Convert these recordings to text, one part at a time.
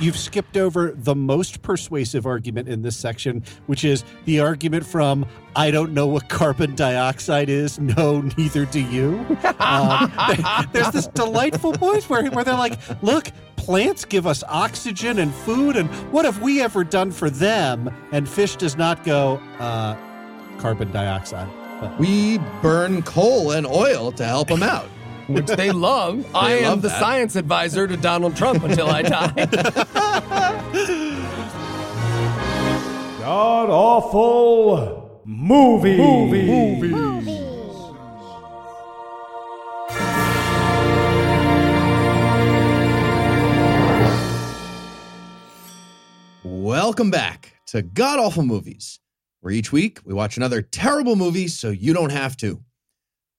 you've skipped over the most persuasive argument in this section, which is the argument from I don't know what carbon dioxide is. No, neither do you. Um, there's this delightful voice where, where they're like, look, plants give us oxygen and food, and what have we ever done for them? And fish does not go, uh, carbon dioxide. But- We burn coal and oil to help them out. Which they love. I am the that. science advisor to Donald Trump until I die. God awful movie. Movie. Welcome back to God Awful Movies, where each week we watch another terrible movie so you don't have to.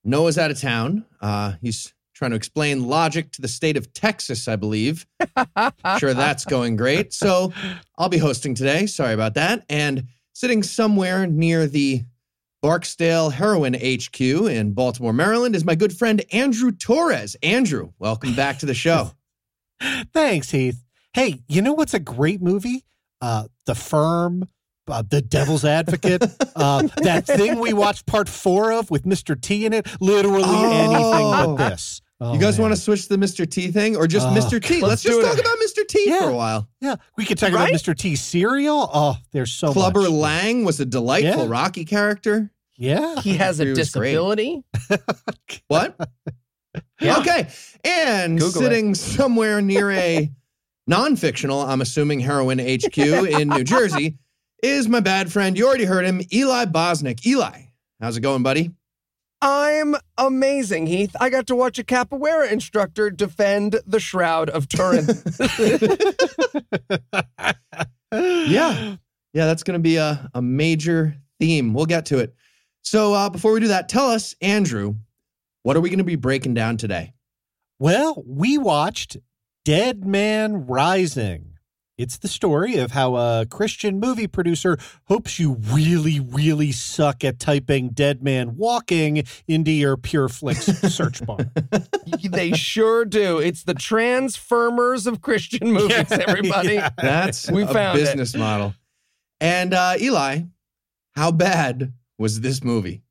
Noah's out of town. Uh, he's trying to explain logic to the state of Texas, I believe. sure, that's going great. So I'll be hosting today. Sorry about that. And sitting somewhere near the Barksdale Heroin HQ in Baltimore, Maryland, is my good friend Andrew Torrez. Andrew, welcome back to the show. Thanks, Heath. Hey, you know what's a great movie? Uh, the Firm, uh, The Devil's Advocate, uh, that thing we watched part four of with Mr. T in it. Literally anything Oh. but this. Oh, you guys man. want to switch to the Mr. T thing or just Oh, Mr. T? Let's, let's just do it. talk about Mr. T Yeah. for a while. Yeah, we could talk Right? about Mr. T cereal. Oh, there's so Clubber much. Lang was a delightful Yeah. Rocky character. Yeah. he has a He was great. disability. What? Yeah. Okay. And Google it. sitting somewhere near a non fictional, I'm assuming heroin HQ in New Jersey, is my bad friend. You already heard him, Eli Bosnick. Eli, how's it going, buddy? I'm amazing, Heath. I got to watch a capoeira instructor defend the Shroud of Turin. Yeah. Yeah, that's going to be a, a major theme. We'll get to it. So uh, before we do that, tell us, Andrew, what are we going to be breaking down today? Well, we watched Dead Man Rising. It's the story of how a Christian movie producer hopes you really, really suck at typing dead man walking into your PureFlix search bar. they sure do. It's the transformers of Christian movies, everybody. Yeah. That's We a found it. business model. And uh, Eli, how bad was this movie?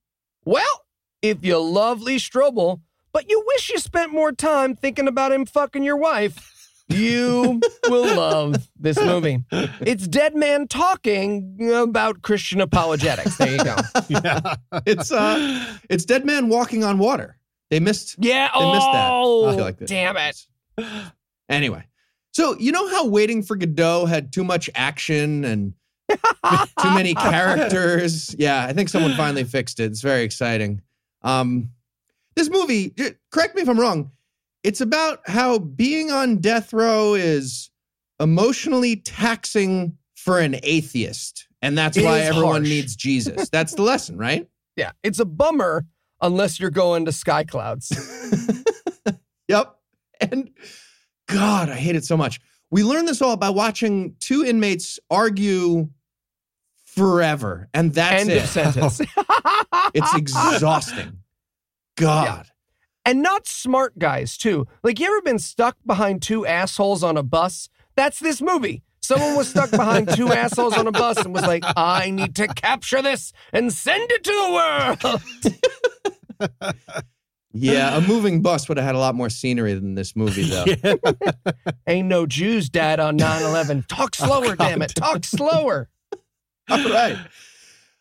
Well, if you love Lee Strobel, but you wish you spent more time thinking about him fucking your wife, you will love this movie. It's Dead Man talking about Christian apologetics. There you go. Yeah. It's uh, it's Dead Man Walking on Water. They missed. Yeah. They missed that. Oh, I feel like that. damn it. Anyway, so you know how Waiting for Godot had too much action and too many characters. Yeah, I think someone finally fixed it. It's very exciting. Um, this movie, correct me if I'm wrong. It's about how being on death row is emotionally taxing for an atheist, and that's It why everyone harsh. needs Jesus. That's the lesson, right? Yeah. It's a bummer unless you're going to Sky Clouds. Yep. And God, I hate it so much. We learned this all by watching two inmates argue forever, and that's End it. of sentence. It's exhausting. God. And not smart guys too. Like you ever been stuck behind two assholes on a bus? That's this movie. Someone was stuck behind two assholes on a bus and was like, "I need to capture this and send it to the world." Yeah, a moving bus would have had a lot more scenery than this movie, though. Ain't no Jews died on 9/11. Talk slower, oh, damn it. Talk slower. All right.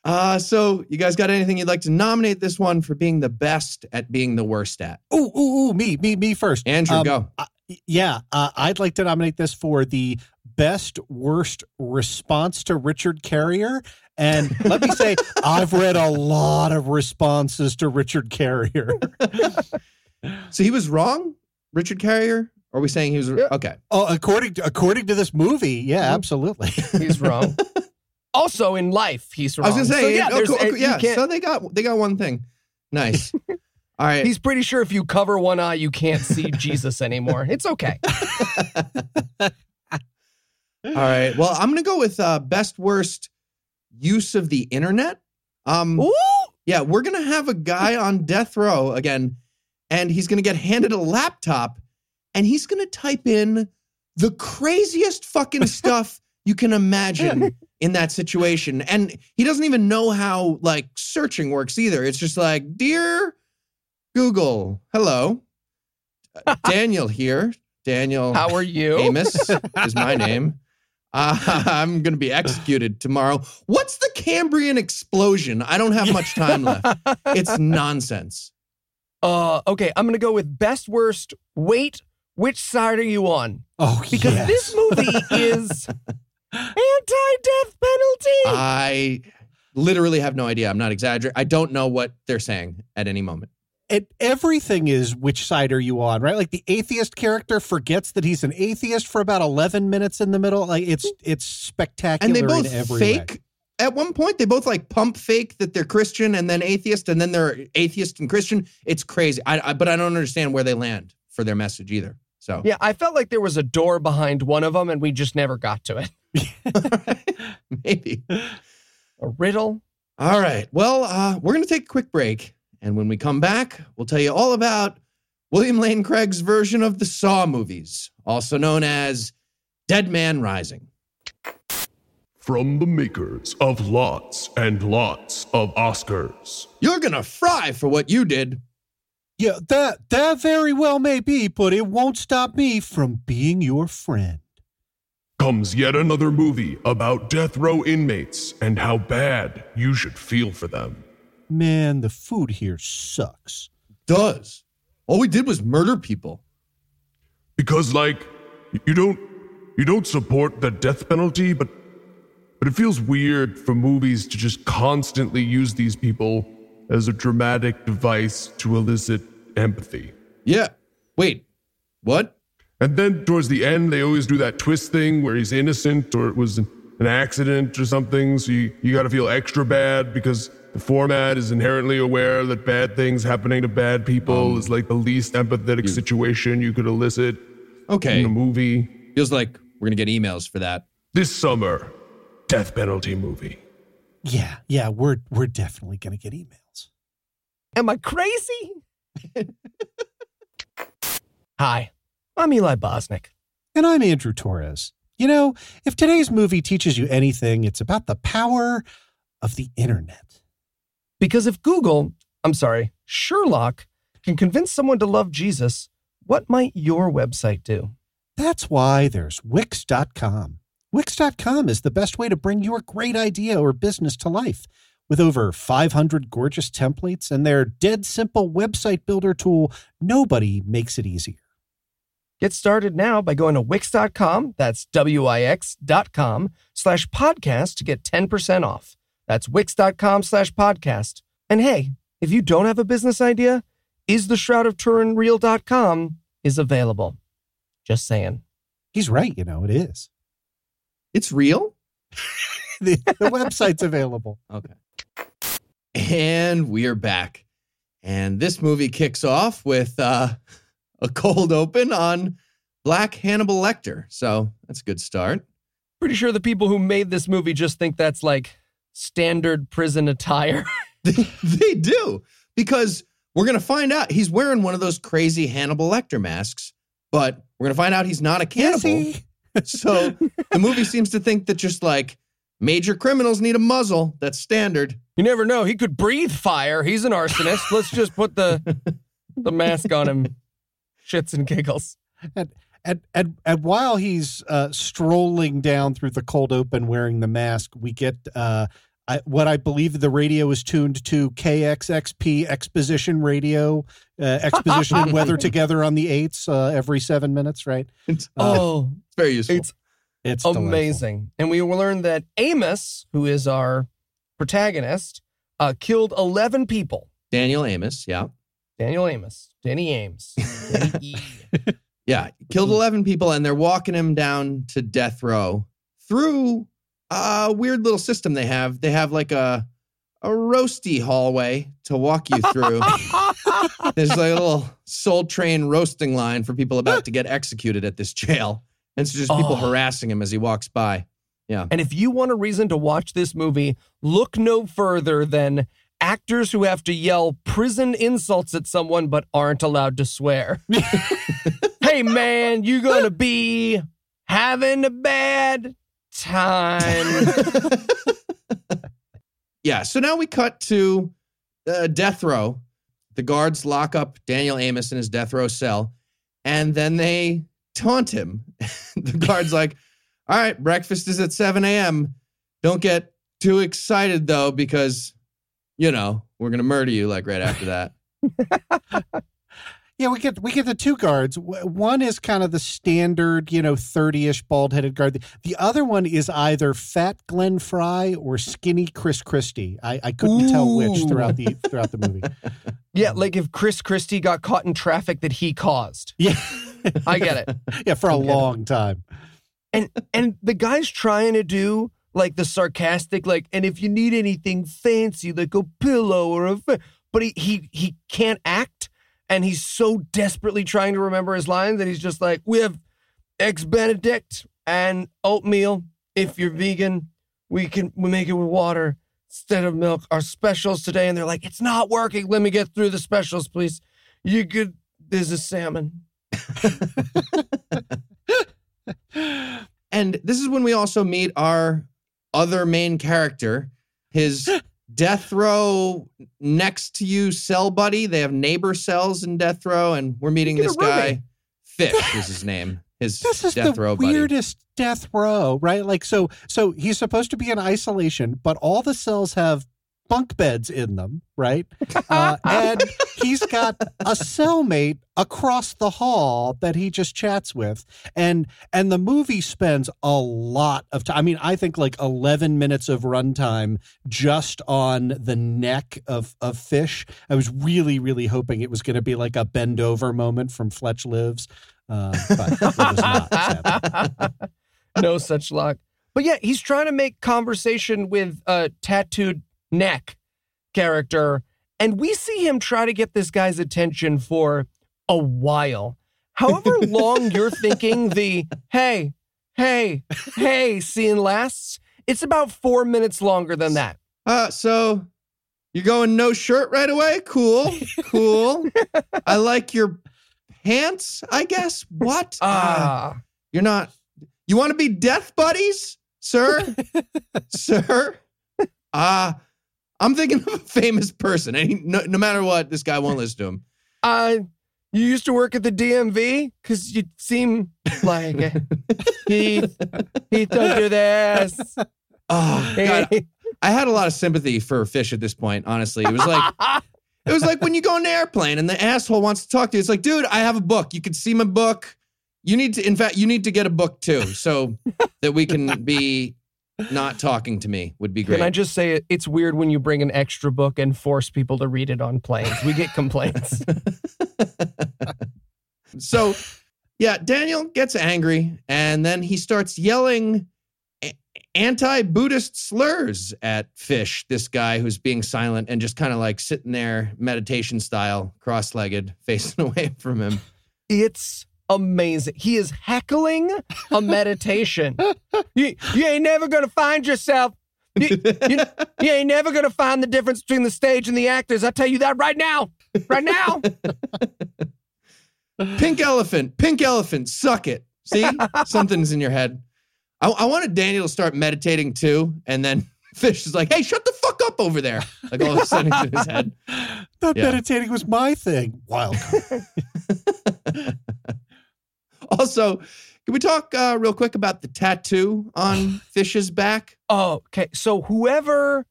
Uh, so you guys got anything you'd like to nominate this one for being the best at being the worst at? Ooh, ooh, ooh, me, me, me first. Andrew, Um, go. uh, yeah, uh, I'd like to nominate this for the best worst response to Richard Carrier. And let me say, I've read a lot of responses to Richard Carrier. So he was wrong, Richard Carrier? Are we saying he was Yeah. okay? Oh, according to according to this movie, yeah, Mm-hmm. absolutely. He's wrong. Also in life, he's wrong. I was gonna say, So, yeah, oh, cool, okay, yeah. So they got they got one thing. Nice. All right. He's pretty sure if you cover one eye, you can't see Jesus anymore. It's okay. All right. Well, I'm gonna go with uh, best worst use of the internet. Um, Ooh! yeah, we're gonna have a guy on death row again, and he's gonna get handed a laptop, and he's gonna type in the craziest fucking stuff you can imagine in that situation. And he doesn't even know how like searching works either. It's just like, dear Google, hello. Daniel here. Daniel How are you? Amos is my name. Uh, I'm going to be executed tomorrow. What's the Cambrian explosion? I don't have much time left. It's nonsense. Uh, okay, I'm gonna go with best worst. Wait, which side are you on? Oh, Because yes. this movie is anti-death penalty. I literally have no idea. I'm not exaggerating. I don't know what they're saying at any moment. it, everything is which side are you on, right? Like the atheist character forgets that he's an atheist for about eleven minutes in the middle. Like it's it's spectacular. And they both fake. way. At one point, they both like pump fake that they're Christian and then atheist, and then they're atheist and Christian. It's crazy. I, I but I don't understand where they land for their message either. So yeah, I felt like there was a door behind one of them, and we just never got to it. maybe. A riddle. All right. Well, uh, we're going to take a quick break. And when we come back, we'll tell you all about William Lane Craig's version of the Saw movies, also known as Dead Man Rising. From the makers of lots and lots of Oscars. You're going to fry for what you did. Yeah, that that very well may be, but it won't stop me from being your friend. Comes yet another movie about death row inmates and how bad you should feel for them. Man, the food here sucks. Does. All we did was murder people. Because like you don't you don't support the death penalty, but but it feels weird for movies to just constantly use these people as a dramatic device to elicit empathy. Yeah. Wait. What? And then towards the end, they always do that twist thing where he's innocent or it was an an accident or something. So you, you got to feel extra bad because the format is inherently aware that bad things happening to bad people um, is like the least empathetic situation you could elicit Okay. in a movie. Feels like we're going to get emails for that. This summer, death penalty movie. Yeah, yeah, we're we're definitely gonna get emails. Am I crazy? Hi, I'm Eli Bosnick. And I'm Andrew Torrez. You know, if today's movie teaches you anything, it's about the power of the internet. Because if Google, I'm sorry, Sherlock, can convince someone to love Jesus, what might your website do? That's why there's Wix.com. Wix.com is the best way to bring your great idea or business to life. With over 500 gorgeous templates and their dead simple website builder tool, nobody makes it easier. Get started now by going to Wix.com, that's W-I-X dot com, slash podcast to get 10% off. That's Wix.com slash podcast. And hey, if you don't have a business idea, is the Shroud of Turin real.com is available. Just saying. He's right, you know, it is. It's real? The, the website's available. Okay. And we are back. And this movie kicks off with uh, a cold open on Black Hannibal Lecter. So that's a good start. Pretty sure the people who made this movie just think that's like standard prison attire. they do because we're going to find out he's wearing one of those crazy Hannibal Lecter masks, but we're going to find out he's not a cannibal. So the movie seems to think that just like major criminals need a muzzle. That's standard. You never know. He could breathe fire. He's an arsonist. Let's just put the the mask on him. Shits and giggles. And, and, and, and while he's uh, strolling down through the cold open wearing the mask, we get uh, I, what I believe the radio is tuned to KXXP Exposition Radio, uh, Exposition and Weather together on the 8s uh, every seven minutes, right? It's, Oh, it's very useful. it's It's delightful. amazing. And we will learn that Amos, who is our protagonist, uh, killed 11 people. Daniel Amos, yeah. Daniel Amos, Danny Ames, Danny E. Yeah, killed 11 people and they're walking him down to death row through a weird little system they have. They have like a a roasty hallway to walk you through. There's like a little soul train roasting line for people about to get executed at this jail. And it's just people Oh. harassing him as he walks by. Yeah. And if you want a reason to watch this movie, look no further than actors who have to yell prison insults at someone but aren't allowed to swear. hey man, you gonna be having a bad time. yeah. So now we cut to uh, death row. The guards lock up Daniel Amos in his death row cell, and then they taunt him. the guard's like, "All right, breakfast is at 7 a.m. Don't get too excited though, because you know we're gonna murder you like right after that." Yeah, we get we get the two guards. One is kind of the standard, you know, thirty-ish bald-headed guard. The, the other one is either fat Glenn Frey or skinny Chris Christie. I, I couldn't tell which throughout the throughout the movie. yeah, like if Chris Christie got caught in traffic that he caused. Yeah, I get it. yeah, for a get it. long time. And and the guy's trying to do like the sarcastic, like, and if you need anything fancy, like a pillow or a, fa-, but he he he can't act, and he's so desperately trying to remember his lines that he's just like, we have eggs Benedict and oatmeal. If you're vegan, we can we make it with water instead of milk. Our specials today, and they're like, it's not working. Let me get through the specials, please. You could. There's a salmon. And this is when we also meet our other main character, his death row next to you cell buddy. They have neighbor cells in death row, and we're meeting Get this guy. Fish is his name. His This is death the row buddy. weirdest death row, right? Like so so he's supposed to be in isolation, but all the cells have bunk beds in them, right? Uh, and he's got a cellmate across the hall that he just chats with, and and the movie spends a lot of time. I mean, I think like eleven minutes of runtime just on the neck of of fish. I was really really hoping it was going to be like a bend over moment from Fletch Lives, uh, but it was not. no such luck. But yeah, he's trying to make conversation with a tattooed neck character, and we see him try to get this guy's attention for a while. However long you're thinking the hey, hey, hey scene lasts, it's about four minutes longer than that. Uh, so you're going no shirt right away? Cool. Cool. I like your pants, I guess. What? Uh, Ah, you're not you want to be death buddies, sir? sir? Uh I'm thinking of a famous person. And he, no, no matter what, this guy won't listen to him. uh, you used to work at the DMV because you seem like Heath. Heath, don't do this. Oh God. I had a lot of sympathy for Fish at this point, honestly. It was like it was like when you go on an airplane and the asshole wants to talk to you. It's like, dude, I have a book. You can see my book. You need to, in fact, you need to get a book too, so that we can be not talking to me would be great. Can I just say it, it's weird when you bring an extra book and force people to read it on planes? We get complaints. so, yeah, Daniel gets angry and then he starts yelling anti-Buddhist slurs at Fish, this guy who's being silent and just kind of like sitting there meditation style, cross-legged, facing away from him. it's amazing. He is heckling a meditation. you, you ain't never gonna find yourself. You, you, you ain't never gonna find the difference between the stage and the actors. I tell you that right now. Right now. Pink elephant, pink elephant, suck it. See, something's in your head. I, I wanted Daniel to start meditating too, and then Fish is like, "Hey, shut the fuck up over there!" Like all of a sudden it's in his head. Thought Yeah. meditating was my thing. Wild. Also, can we talk uh, real quick about the tattoo on Fish's back? Oh, okay. So whoever's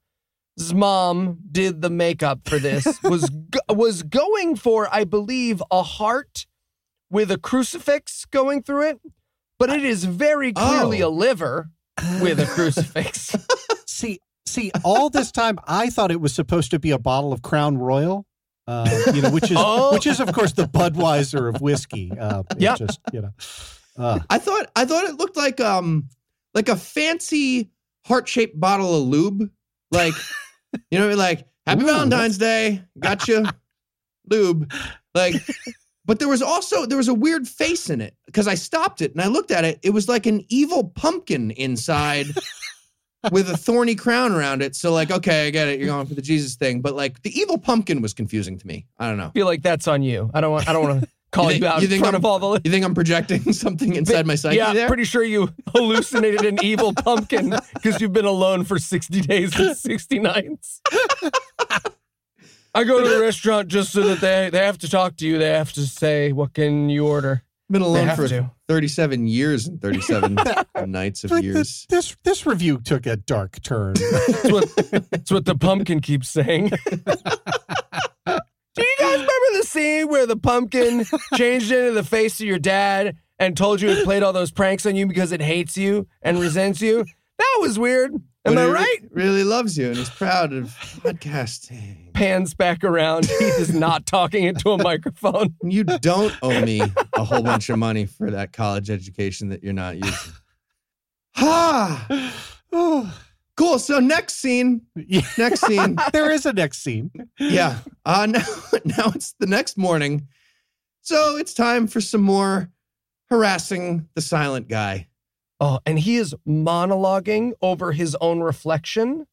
mom did the makeup for this was go- was going for, I believe, a heart with a crucifix going through it, but it is very clearly Oh. a liver with a crucifix. see, see, all this time I thought it was supposed to be a bottle of Crown Royal. Uh, you know, which is Oh. which is of course the Budweiser of whiskey. Uh, it Yep. just you know, uh, I thought I thought it looked like um like a fancy heart shaped bottle of lube, like you know, like Happy Ooh, Valentine's Day, gotcha, lube, like. But there was also there was a weird face in it because I stopped it and I looked at it. It was like an evil pumpkin inside with a thorny crown around it. So like, okay, I get it. You're going for the Jesus thing, but like the evil pumpkin was confusing to me. I don't know. I feel like that's on you. I don't want. I don't want to call you, think- out you in think front I'm- of all the You think I'm projecting something inside my psyche yeah, there? pretty sure you hallucinated an evil pumpkin because you've been alone for 60 days and 60 nights. I go to the restaurant just so that they, they have to talk to you. They have to say, what can you order? Been alone for to. 37 years and 37 nights of years. this, this review took a dark turn. That's what, that's what the pumpkin keeps saying. Do you guys remember the scene where the pumpkin changed into the face of your dad and told you it played all those pranks on you because it hates you and resents you? That was weird. Am But I right? Really loves you and is proud of podcasting. Pans back around. Heath is not talking into a microphone. You don't owe me a whole bunch of money for that college education that you're not using. Ha! oh, Cool. So next scene. Next scene. there is a next scene. Yeah. Uh, now, now it's the next morning. So it's time for some more harassing the silent guy. Oh, and he is monologuing over his own reflection.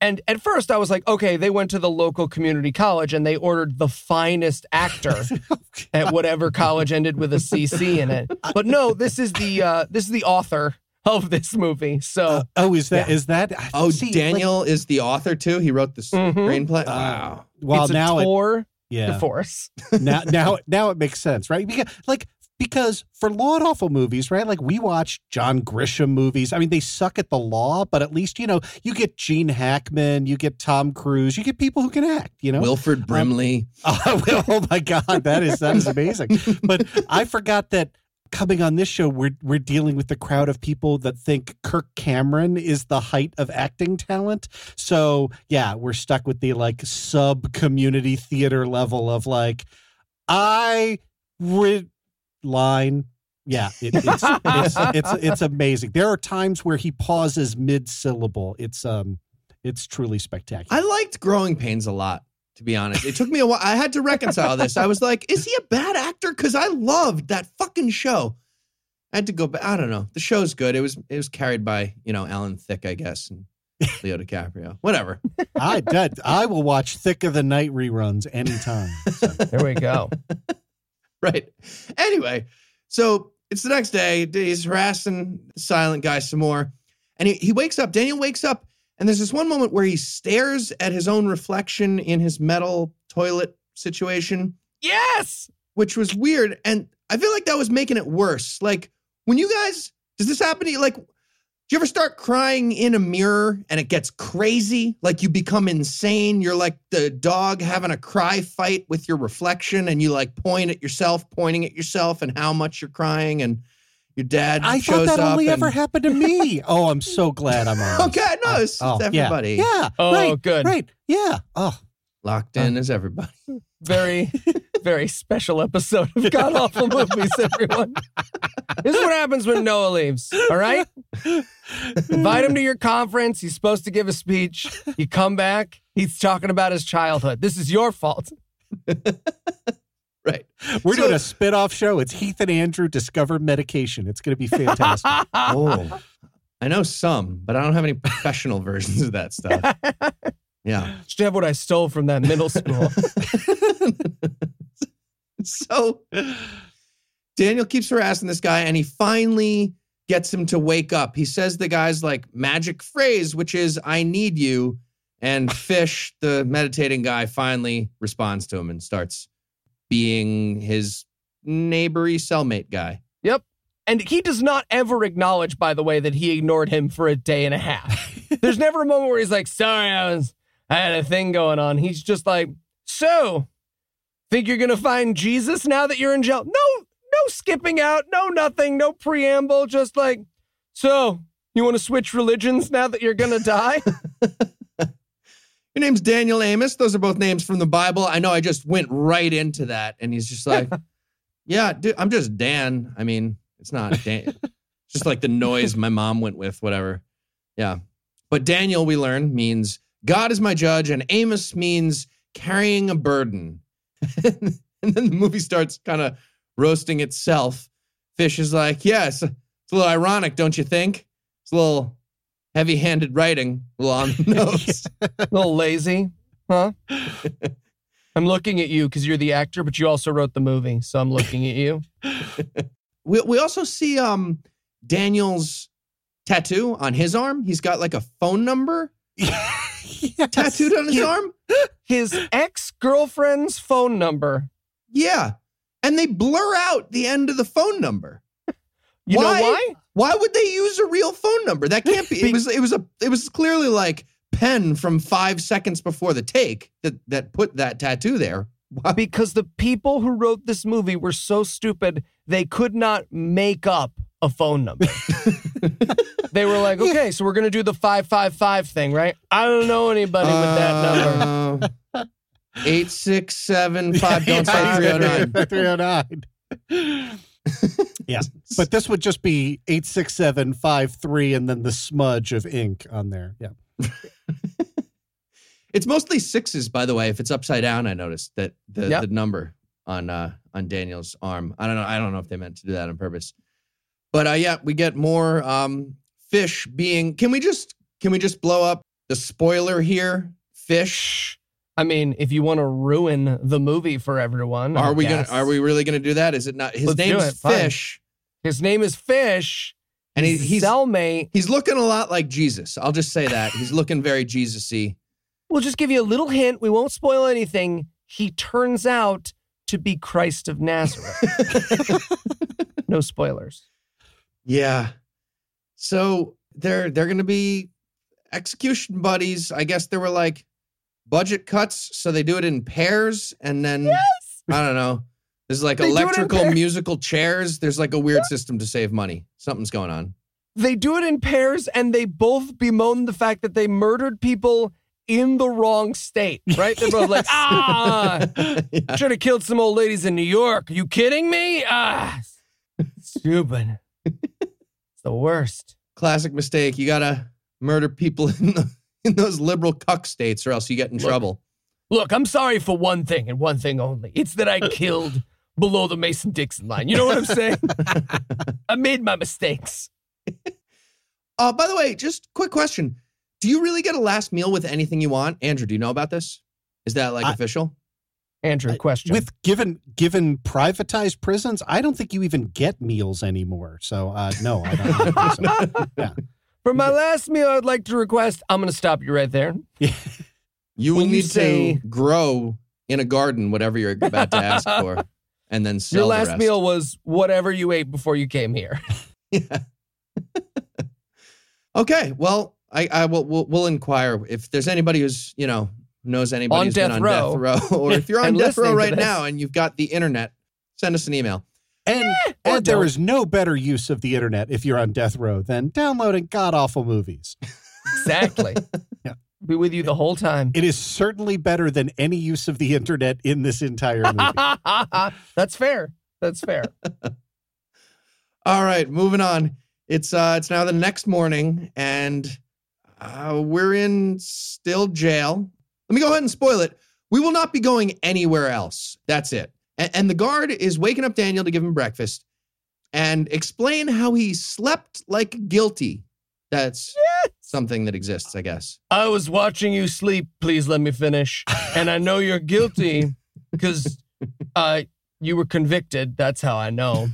And at first I was like, okay, they went to the local community college and they ordered the finest actor at whatever college ended with a CC in it. But no, this is the uh this is the author of this movie. So Oh, is that Yeah. is that? Oh, see, like, Daniel is the author too. He wrote the Mhm. screenplay. Uh, wow. well, it's a now it, yeah. de force. now now now it makes sense, right? Because like because for law and awful movies, right? Like we watch John Grisham movies. I mean, they suck at the law, but at least you know you get Gene Hackman, you get Tom Cruise, you get people who can act. You know, Wilford um, Brimley. Oh, oh my God, that is that is amazing. But I forgot that coming on this show, we're we're dealing with the crowd of people that think Kirk Cameron is the height of acting talent. So yeah, we're stuck with the like sub community theater level of like I re- line. Yeah, it, it's, it's it's it's amazing. There are times where he pauses mid syllable. It's um, it's truly spectacular. I liked Growing Pains a lot, to be honest. It took me a while. I had to reconcile this. I was like, is he a bad actor? Because I loved that fucking show. I had to go back. I don't know. The show's good. It was it was carried by, you know, Alan Thicke, I guess, and Leo DiCaprio. Whatever. I that, I will watch Thicke of the Night reruns anytime. So. There we go. right. Anyway, so it's the next day. He's harassing the silent guy some more. And he, he wakes up. Daniel wakes up, and there's this one moment where he stares at his own reflection in his metal toilet situation, Yes. which was weird. And I feel like that was making it worse. Like, when you guys, does this happen to you? Like, you ever start crying in a mirror and it gets crazy? Like you become insane. You're like the dog having a cry fight with your reflection and you like point at yourself, pointing at yourself and how much you're crying. And your dad I shows thought that up only and- ever happened to me. Oh, I'm so glad I'm on. Okay, no, it's, Oh, it's yeah. everybody. Yeah. Oh, right, good. Right. Yeah. Oh, Locked in um, as everybody. Very, very special episode of God Awful Movies, everyone. This is what happens when Noah leaves, all right? Invite him to your conference. He's supposed to give a speech. You come back, he's talking about his childhood. This is your fault. Right. we're So- doing a spit-off show. It's Heath and Andrew discover medication. It's going to be fantastic. Oh. I know some, but I don't have any professional versions of that stuff. Yeah. Should have what I stole from that middle school. so Daniel keeps harassing this guy and he finally gets him to wake up. He says the guy's like magic phrase, which is, I need you. And Fish, the meditating guy, finally responds to him and starts being his neighbory cellmate guy. Yep. And he does not ever acknowledge, by the way, that he ignored him for a day and a half. There's never a moment where he's like, sorry, I was, I had a thing going on. He's just like, so, think you're going to find Jesus now that you're in jail? No, no skipping out, no nothing, no preamble, just like, so, you want to switch religions now that you're going to die? Your name's Daniel Amos. Those are both names from the Bible. I know I just went right into that. And he's just like, Yeah, dude, I'm just Dan. I mean, it's not Dan. Just like the noise my mom went with, whatever. Yeah. But Daniel, we learn, means God is my judge, and Amos means carrying a burden. and then the movie starts kind of roasting itself. Fish is like, Yes, it's a little ironic, don't you think? It's a little heavy handed writing, a little on the nose. a little lazy, huh? I'm looking at you because you're the actor, but you also wrote the movie, so I'm looking at you. We we also see um Daniel's tattoo on his arm. He's got like a phone number Yes. tattooed on his arm. His ex girlfriend's phone number. Yeah. And they blur out the end of the phone number. You Why? know why? Why would they use a real phone number? That can't be. It was it was a it was clearly like pen from 5 seconds before the take that that put that tattoo there. Why- Because the people who wrote this movie were so stupid, they could not make up a phone number. they were like, okay, so we're going to do the 555 thing, right? I don't know anybody with that number. Uh, 8675 don't say 309. 309. yeah. But this would just be 86753 and then the smudge of ink on there. Yeah. It's mostly sixes, by the way. If it's upside down, I noticed that the, Yep. the number on uh on Daniel's arm. I don't know. I don't know if they meant to do that on purpose. But uh yeah, we get more um fish being can we just can we just blow up the spoiler here? Fish. I mean, if you want to ruin the movie for everyone, I Are we guess. gonna are we really gonna do that? Is it not his Let's name's. Fish His name is Fish. and He's he's cellmate. he's looking a lot like Jesus. I'll just say that. He's looking very Jesus-y. We'll just give you a little hint. We won't spoil anything. He turns out to be Christ of Nazareth. no spoilers. Yeah. So they're they're gonna be execution buddies. I guess there were like budget cuts, so they do it in pairs, and then I don't know. There's like They do it in electrical musical chairs. There's like a weird system to save money. Something's going on. They do it in pairs and they both bemoan the fact that they murdered people in the wrong state, right? They're both like, ah, Yeah. should have killed some old ladies in New York. Are you kidding me? Ah, stupid. It's the worst. Classic mistake. You gotta murder people in the, in those liberal cuck states, or else you get in Look. trouble. Look, I'm sorry for one thing and one thing only. It's that I killed below the Mason Dixon line. You know what I'm saying? I made my mistakes. Uh, by the way, just quick question: Do you really get a last meal with anything you want, Andrew? Do you know about this? Is that like I- official? Andrew, question. With given given privatized prisons, I don't think you even get meals anymore. So uh, no, I don't. I don't think so. for my last meal, I'd like to request. I'm going to stop you right there. You will When you need say- to grow in a garden whatever you're about to ask for, and then sell Your the last rest. meal was whatever you ate before you came here. Yeah. okay. Well, I, I will. We'll, we'll inquire if there's anybody who's you know knows anybody On who's been death on row. death row, or if you're on death row right now and you've got the internet, send us an email. And, or and there no better use of the internet if you're on death row than downloading god awful movies. Exactly. Yeah. Be with you the whole time. It is certainly better than any use of the internet in this entire movie. That's fair. That's fair. All right, moving on. It's uh, it's now the next morning, and uh, we're in still jail. Let me go ahead and spoil it. We will not be going anywhere else. That's it. And, and the guard is waking up Daniel to give him breakfast and explain how he slept like guilty. That's something that exists, I guess. I was watching you sleep. Please let me finish. And I know you're guilty because uh, you were convicted. That's how I know.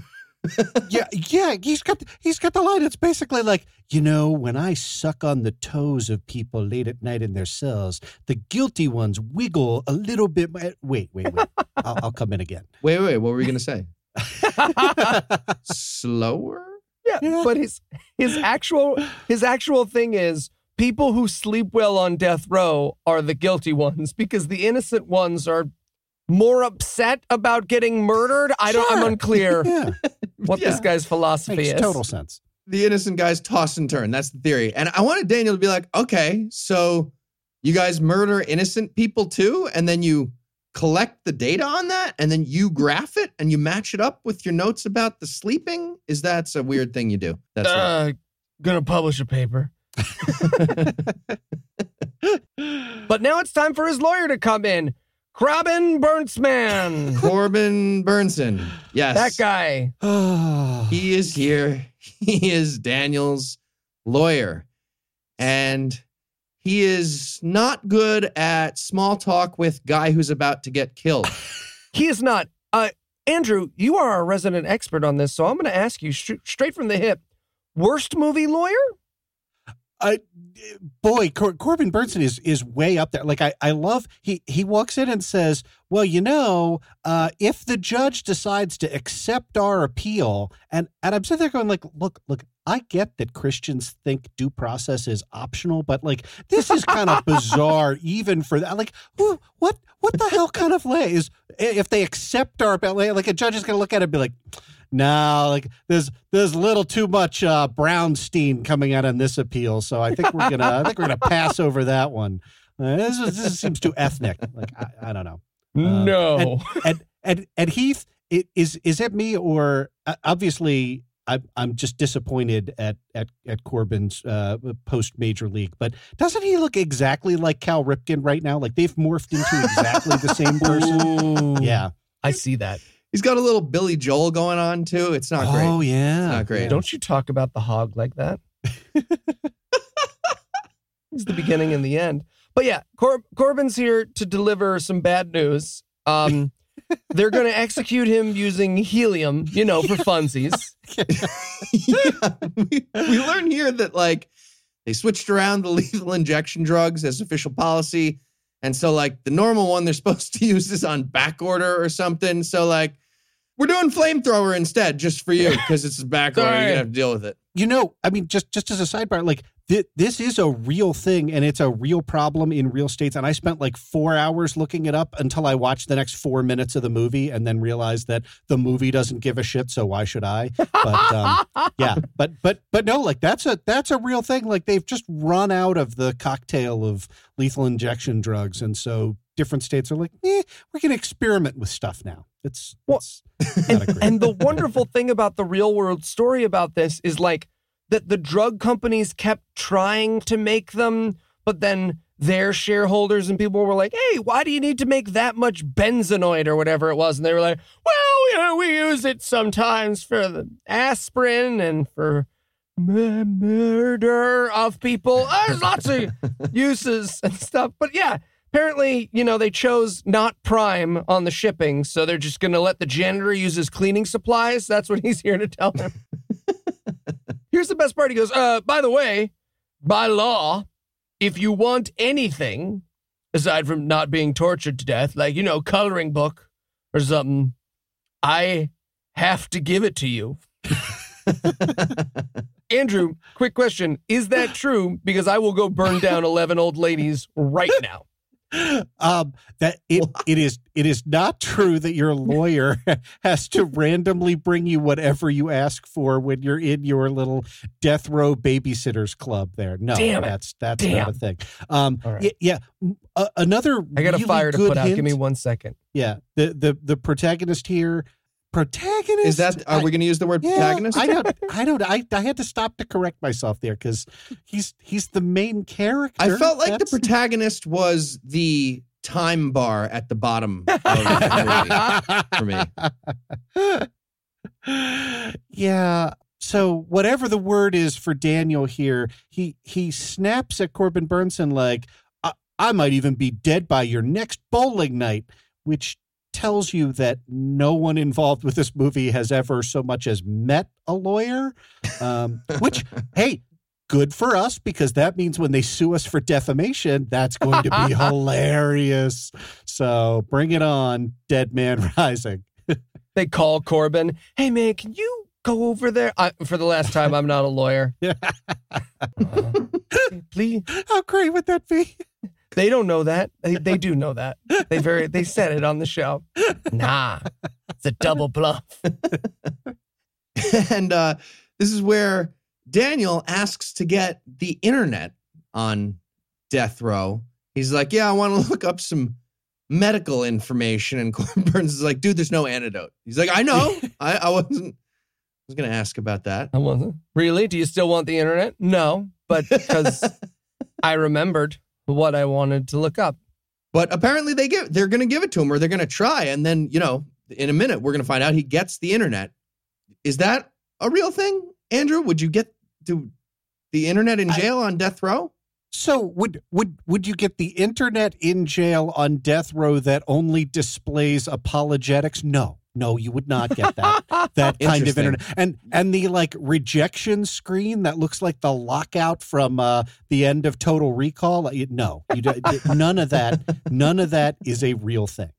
Yeah, yeah, he's got he's got the line. It's basically like, you know, when I suck on the toes of people late at night in their cells, the guilty ones wiggle a little bit. Wait, wait, wait. I'll, I'll come in again. Wait, wait, what were we gonna say? Slower? Yeah, Yeah. but his his actual his actual thing is people who sleep well on death row are the guilty ones because the innocent ones are more upset about getting murdered. I don't. I'm unclear Yeah, what this guy's philosophy makes is. total sense. the innocent guys toss and turn. That's the theory. And I wanted Daniel to be like, okay, so you guys murder innocent people too, and then you collect the data on that, and then you graph it and you match it up with your notes about the sleeping. Is that a weird thing you do? That's right. Uh, gonna publish a paper. But now it's time for his lawyer to come in. Crabin Berntsman. Corbin Bernsen. Yes. that guy. He is here. He is Daniel's lawyer. And he is not good at small talk with guy who's about to get killed. He is not. Uh, Andrew, you are our resident expert on this, so I'm going to ask you sh- straight from the hip. Worst movie lawyer? I, boy, Cor- Corbin Bernsen is is way up there. Like I, I love he he walks in and says, "Well, you know, uh, if the judge decides to accept our appeal," and and I'm sitting there going, like, look, look, I get that Christians think due process is optional, but like this is kind of bizarre, even for that. Like, who, what, what the hell kind of lay is if they accept our appeal? like a judge is going to look at it and be like no, like there's there's a little too much uh, Brownstein coming out on this appeal, so I think we're gonna I think we're gonna pass over that one. Uh, this, is, this seems too ethnic. Like I, I don't know. Uh, no. And and and, and Heath, it, is is it me or uh, obviously I'm I'm just disappointed at at at Corbin's uh, post major league, but doesn't he look exactly like Cal Ripken right now? Like they've morphed into exactly the same person. Ooh. Yeah. I see that. He's got a little Billy Joel going on too. It's not great. Oh yeah. Not great. Don't you talk about the hog like that? it's the beginning and the end. But yeah, Cor- Corbin's here to deliver some bad news. Um, they're going to execute him using helium, you know, for funsies. yeah, we, we learn here that like they switched around the lethal injection drugs as official policy. And so like the normal one they're supposed to use is on back order or something. So like we're doing flamethrower instead just for you because it's back order. You're gonna have to deal with it. you know, I mean, just just as a sidebar, like th- this is a real thing, and it's a real problem in real states. And I spent like four hours looking it up until I watched the next four minutes of the movie, and then realized that the movie doesn't give a shit. So why should I? But um, yeah, but but but no, like that's a that's a real thing. Like they've just run out of the cocktail of lethal injection drugs, and so different states are like, eh, we're gonna experiment with stuff now. It's, Well, it's not a great. And the wonderful thing about the real world story about this is like that the drug companies kept trying to make them, but then their shareholders and people were like, hey, why do you need to make that much benzenoid or whatever it was? And they were like, well, you know, we use it sometimes for the aspirin and for mu- murder of people. There's lots of uses and stuff. But yeah, apparently, you know, they chose not prime on the shipping, so they're just going to let the janitor use his cleaning supplies. That's what he's here to tell them. Here's the best part. He goes, uh, by the way, by law, if you want anything aside from not being tortured to death, like, you know, coloring book or something, I have to give it to you. Andrew, quick question. Is that true? Because I will go burn down 11 old ladies right now. Um that it it is it is not true that your lawyer has to randomly bring you whatever you ask for when you're in your little death row babysitters club there no Damn that's that's Damn. not a thing um right. y- yeah uh, another I got a really fire to put out. Give me one second. yeah the the the protagonist here protagonist Is that are I- we gonna use the word yeah, protagonist? I don't. I don't. I, I had to stop to correct myself there because he's he's the main character. I felt like That's- the protagonist was the time bar at the bottom of the movie for me. yeah. So whatever the word is for Daniel here, he he snaps at Corbin Bernsen like, I, "I might even be dead by your next bowling night," which tells you that no one involved with this movie has ever so much as met a lawyer. Um, which, hey. Good for us because that means when they sue us for defamation, that's going to be hilarious. So bring it on, Dead Man Rising. They call Corbin. Hey, man, can you go over there? I, for the last time, I'm not a lawyer. Uh, please. How great would that be? They don't know that. They, they do know that. They very they said it on the show. Nah, it's a double bluff. and uh, this is where Daniel asks to get the internet on death row. He's like, "Yeah, I want to look up some medical information." And Corbin Burns is like, "Dude, there's no antidote." He's like, "I know. I, I wasn't. I was gonna ask about that." I wasn't really. Do you still want the internet? No, but because I remembered what I wanted to look up. But apparently they give they're gonna give it to him or they're gonna try, and then you know, in a minute we're gonna find out he gets the internet. Is that a real thing, Andrew? Would you get to the internet in I- jail on death row? So would would would you get the internet in jail on death row that only displays apologetics? No. No, you would not get that. that kind of internet. And and the like rejection screen that looks like the lockout from uh, the end of Total Recall. No, you, do- none of that. None of that is a real thing.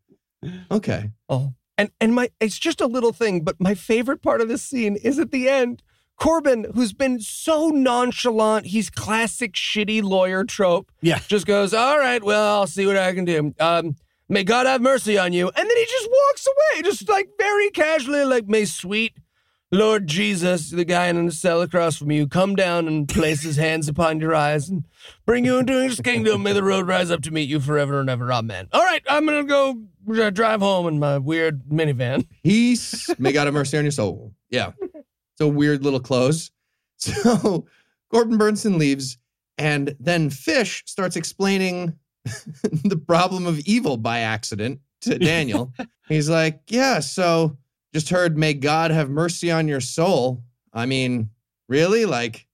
Okay. Oh, and and my it's just a little thing, but my favorite part of this scene is at the end. Corbin, who's been so nonchalant, he's classic shitty lawyer trope. Yeah. just goes, "All right, well, I'll see what I can do. Um, may God have mercy on you." And then he just walks away, just like very casually, like, "May sweet Lord Jesus, the guy in the cell across from you, come down and place his hands upon your eyes and bring you into his kingdom. May the road rise up to meet you forever and ever. Amen." All right, I'm gonna go uh, drive home in my weird minivan. Peace. May God have mercy on your soul. Yeah. It's a weird little close. So Corbin Bernsen leaves, and then Fish starts explaining the problem of evil by accident to Daniel. He's like, Yeah, so just heard, may God have mercy on your soul. I mean, really? Like,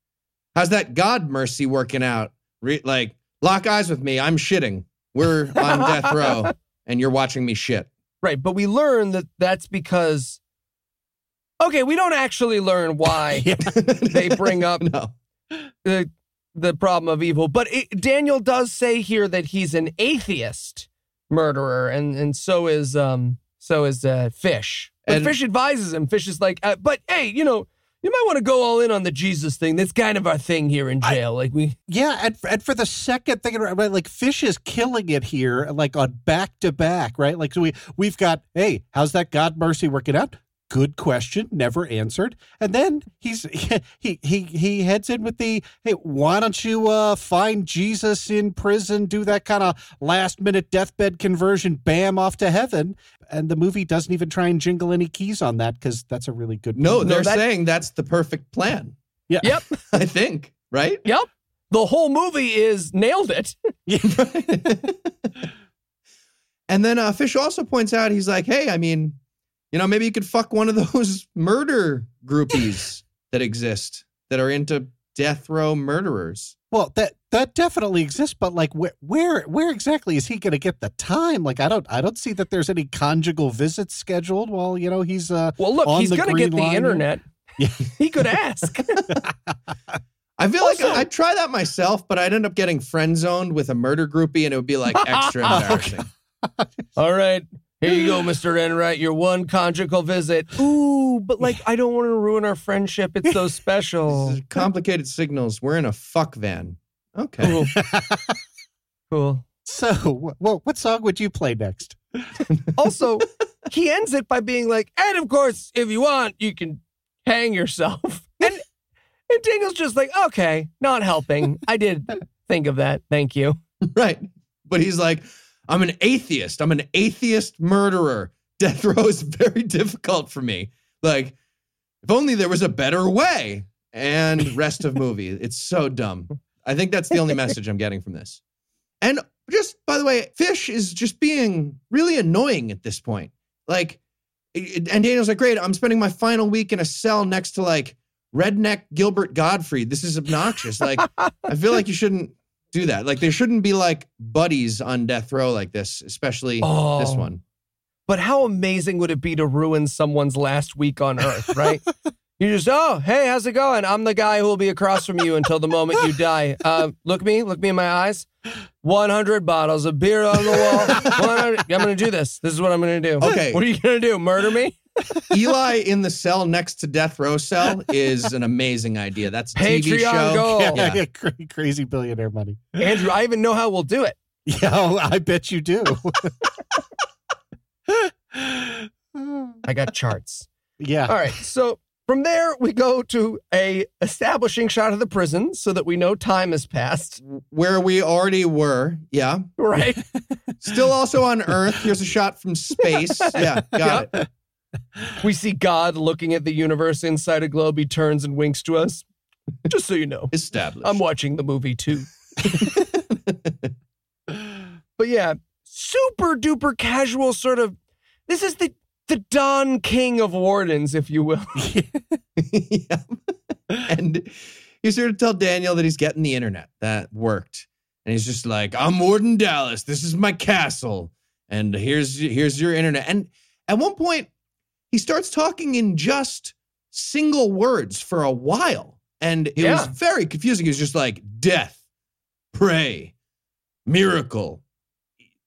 how's that God mercy working out? Re- like, lock eyes with me. I'm shitting. We're on death row, and you're watching me shit. Right, but we learn that that's because. Okay, we don't actually learn why they bring up no. the the problem of evil, but it, Daniel does say here that he's an atheist murderer, and and so is um so is uh, Fish. But And- Fish advises him. Fish is like, uh, but hey, you know, you might want to go all in on the Jesus thing. That's kind of our thing here in jail. like we, Yeah, and, and for the second thing, right, like Fish is killing it here, like on back to back, right? Like so we we've got, hey, how's that God mercy working out? Good question, never answered. And then he's he he he heads in with the, hey, why don't you uh, find Jesus in prison, do that kind of last minute deathbed conversion, bam, off to heaven. And the movie doesn't even try and jingle any keys on that because that's a really good. No, movie. they're that- saying that's the perfect plan. yeah, yep, I think, right? yep. The whole movie is nailed it. and then uh, Fish also points out, he's like, hey, I mean, you know, maybe you could fuck one of those murder groupies that exist that are into death row murderers. Well, that that definitely exists, but like where where where exactly is he going to get the time? Like I don't I don't see that there's any conjugal visits scheduled while you know he's uh Well, look, On he's gonna get the line here? internet. Yeah. he could ask. I feel Also- like I'd try that myself, but I'd end up getting friend zoned with a murder groupie and it would be like extra embarrassing. All right. Here you go, Mr. Enright, your one conjugal visit. Ooh, but like, I don't want to ruin our friendship. It's so special. Complicated signals. We're in a fuck van. Okay. Cool. cool. so well what song would you play next? Also, he ends it by being like, and of course, if you want, you can hang yourself. And, and Daniel's just like, okay, not helping. I did think of that. Thank you. Right. But he's like, I'm an atheist. I'm an atheist murderer. Death row is very difficult for me. Like, if only there was a better way. And rest of movie. It's so dumb. I think that's the only message I'm getting from this. And just by the way, Fish is just being really annoying at this point. Like, and Daniel's like, great, I'm spending my final week in a cell next to like redneck Gilbert Gottfried. This is obnoxious. Like, I feel like you shouldn't do that. Like, there shouldn't be like buddies on death row like this, especially this Oh. one. But how amazing would it be to ruin someone's last week on Earth, right? you just, oh, hey, how's it going? I'm the guy who will be across from you until the moment you die. Uh, look me, look me in my eyes. 100 bottles of beer on the wall. 100 I'm going to do this. This is what I'm going to do. Okay. What are you going to do? Murder me? Eli in the cell next to death row cell is an amazing idea. That's a TV Patreon show. goal. Yeah, Yeah. yeah, cra- crazy billionaire money. Andrew, I even know how we'll do it. Yeah, oh, I bet you do. I got charts. yeah. All right. So from there, we go to a establishing shot of the prison so that we know time has passed. Where we already were. Yeah. Right. Still also on Earth. Here's a shot from space. Yeah. Got it. We see God looking at the universe inside a globe. He turns and winks to us. Just so you know, Established. I'm watching the movie too. But yeah, super duper casual sort of. This is the the Don King of wardens, if you will. yeah. And he's here to tell Daniel that he's getting the internet. That worked. and he's just like, "I'm Warden Dallas. This is my castle, and here's here's your internet." And at one point, he starts talking in just single words for a while, and it was very confusing. He was just like, "Death, pray, miracle."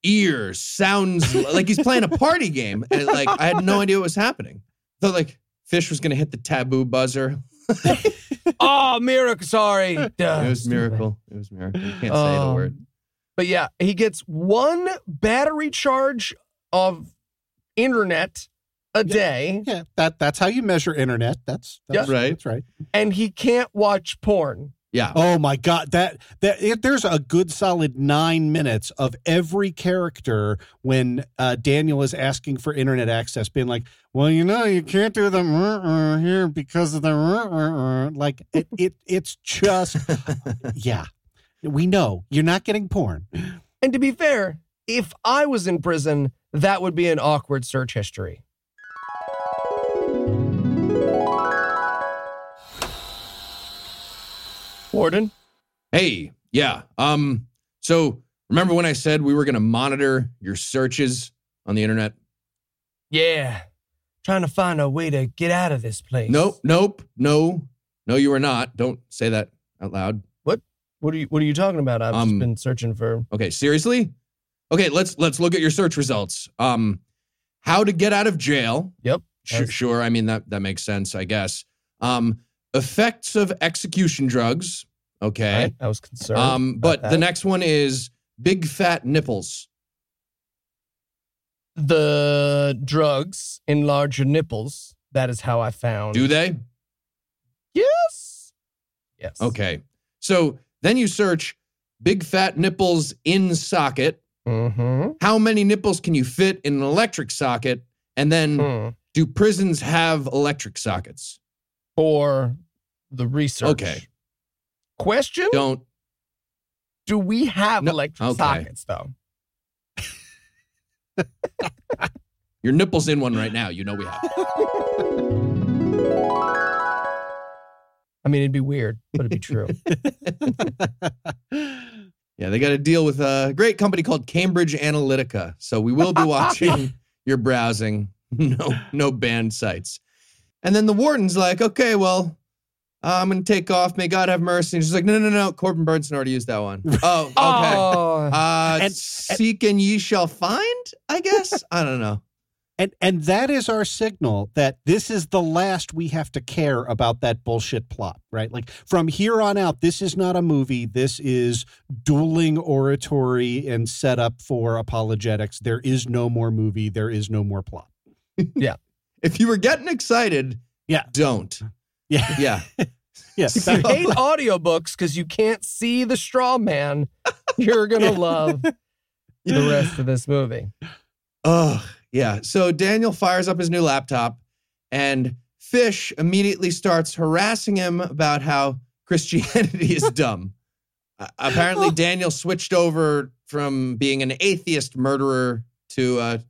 Ear sounds like he's playing a party game, and like I had no idea what was happening. Thought like Fish was gonna hit the taboo buzzer. oh, miracle. Sorry. Duh, It was miracle. It was miracle. You can't say the Um, word. But yeah, he gets one battery charge of internet a day, Yeah, that that's how you measure internet. That's, that's Yeah. Right. That's right. and he can't watch porn. Yeah. Oh my god, that that it, there's a good solid nine minutes of every character when uh, Daniel is asking for internet access, being like, "Well, you know, you can't do the uh, here because of the uh, like it, it. It's just yeah, we know you're not getting porn. And to be fair, if I was in prison, that would be an awkward search history. Warden? Hey, yeah. Um, so remember when I said we were gonna monitor your searches on the internet? Yeah. Trying to find a way to get out of this place. Nope, nope, no, no, you are not. Don't say that out loud. What What are you what are you talking about? I've Um, just been searching for Okay, seriously? Okay, let's let's look at your search results. Um, how to get out of jail. Yep. Sh- That's- sure. I mean that that makes sense, I guess. Um, effects of execution drugs. Okay. Right? I was concerned. Um, but the next one is big fat nipples. the drugs enlarge your nipples. That is how I found. Do they? Yes. Yes. Okay. So then you search big fat nipples in socket. Mm-hmm. How many nipples can you fit in an electric socket? And then Hmm. do prisons have electric sockets? For the research. Okay. Question: Don't. Do we have No, electric okay. sockets though? Your nipples in one right now. You know we have. I mean, it'd be weird, but it'd be true. Yeah, they got to deal with a great company called Cambridge Analytica. So we will be watching your browsing. No, no banned sites. And then the warden's like, okay, well, uh, I'm going to take off. May God have mercy. And she's like, no, no, no, no. Corbin Bernsen already used that one. Oh, okay. Oh, Uh, And- seek and ye shall find, I guess. I don't know. And and that is our signal that this is the last we have to care about that bullshit plot, right? Like from here on out, this is not a movie. This is dueling oratory and setup for apologetics. There is no more movie. There is no more plot. If you were getting excited, Yeah. don't. Yeah. Yeah. Yes. if you hate audiobooks because you can't see the straw man, you're gonna love the rest of this movie. Oh, yeah. So Daniel fires up his new laptop, and Fish immediately starts harassing him about how Christianity is dumb. Uh, apparently, Daniel switched over from being an atheist murderer to a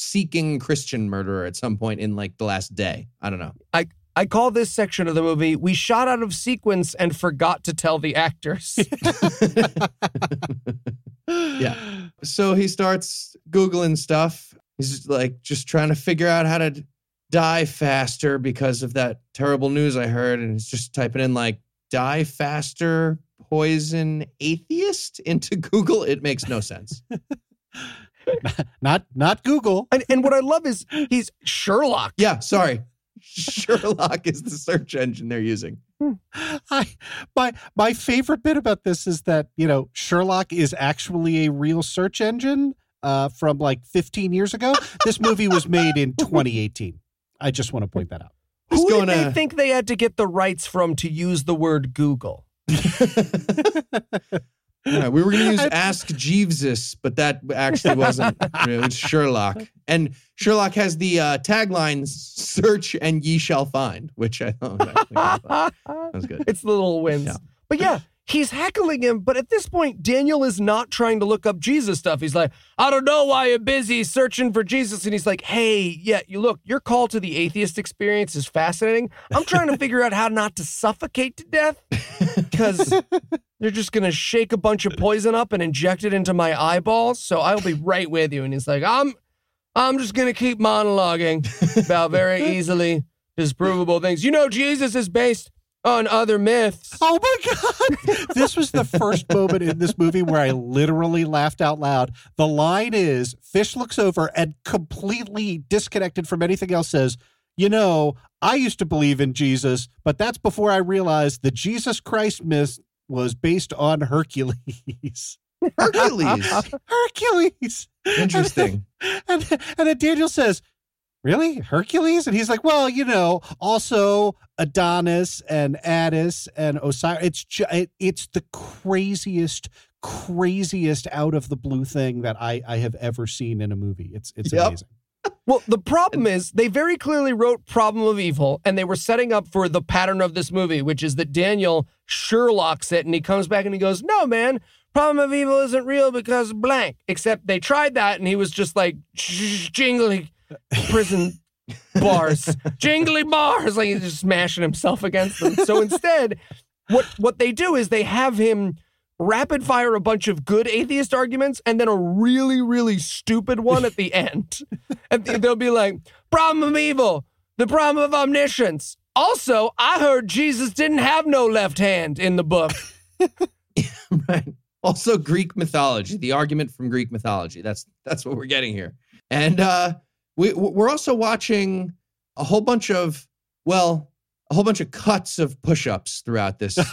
seeking Christian murderer at some point in like the last day. I don't know. I I call this section of the movie "We shot out of sequence and forgot to tell the actors." Yeah. So he starts Googling stuff. He's like just trying to figure out how to die faster because of that terrible news I heard. And he's just typing in like die faster poison atheist into Google. It makes no sense. not not Google. and, and what I love is he's Sherlock. Yeah, sorry. Sherlock is the search engine they're using. I my my favorite bit about this is that you know Sherlock is actually a real search engine uh, from like 15 years ago. This movie was made in 2018. I just want to point that out. Just Who going did they think they had to get the rights from to use the word Google? Yeah, we were going to use Ask Jeevesus, but that actually wasn't. It was Sherlock. And Sherlock has the uh, tagline search and ye shall find, which I thought was actually kind of fun. That was good. It's the little wins. Yeah. But yeah, he's heckling him, but at this point, Daniel is not trying to look up Jesus stuff. He's like, I don't know why you're busy searching for Jesus. And he's like, hey, yeah, you look, your call to the atheist experience is fascinating. I'm trying to figure out how not to suffocate to death because they're just going to shake a bunch of poison up and inject it into my eyeballs. So I'll be right with you. And he's like, I'm, I'm just going to keep monologuing about very easily disprovable things. You know, Jesus is based on other myths. Oh my God. this was the first moment in this movie where I literally laughed out loud. The line is Fish looks over and completely disconnected from anything else says, You know, I used to believe in Jesus, but that's before I realized the Jesus Christ myth was based on Hercules. Hercules. Hercules. Interesting. And, and then Daniel says, Really? Hercules? And he's like, Well, you know, also Adonis and Attis and Osiris. It's ju- it, it's the craziest, craziest out of the blue thing that I, I have ever seen in a movie. It's it's Yep. amazing. Well, the problem is they very clearly wrote Problem of Evil and they were setting up for the pattern of this movie, which is that Daniel Sherlocks it and he comes back and he goes, No, man, Problem of Evil isn't real because blank. Except they tried that and he was just like jingly prison bars, jingly bars, like he's just smashing himself against them. So instead, what what they do is they have him rapid fire a bunch of good atheist arguments and then a really really stupid one at the end. and they'll be like, "Problem of evil, the problem of omniscience." Also, I heard Jesus didn't have no left hand in the book. right. Also Greek mythology, the argument from Greek mythology. That's that's what we're getting here. And uh we we're also watching a whole bunch of well, a whole bunch of cuts of push-ups throughout this.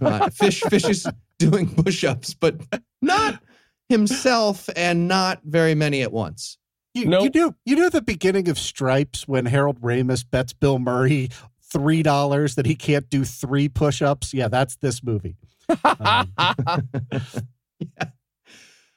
Uh, fish fish is doing push-ups, but not himself and not very many at once. You, Nope. you knew you knew the beginning of Stripes when Harold Ramis bets Bill Murray three dollars that he can't do three push-ups. Yeah, that's this movie. Um,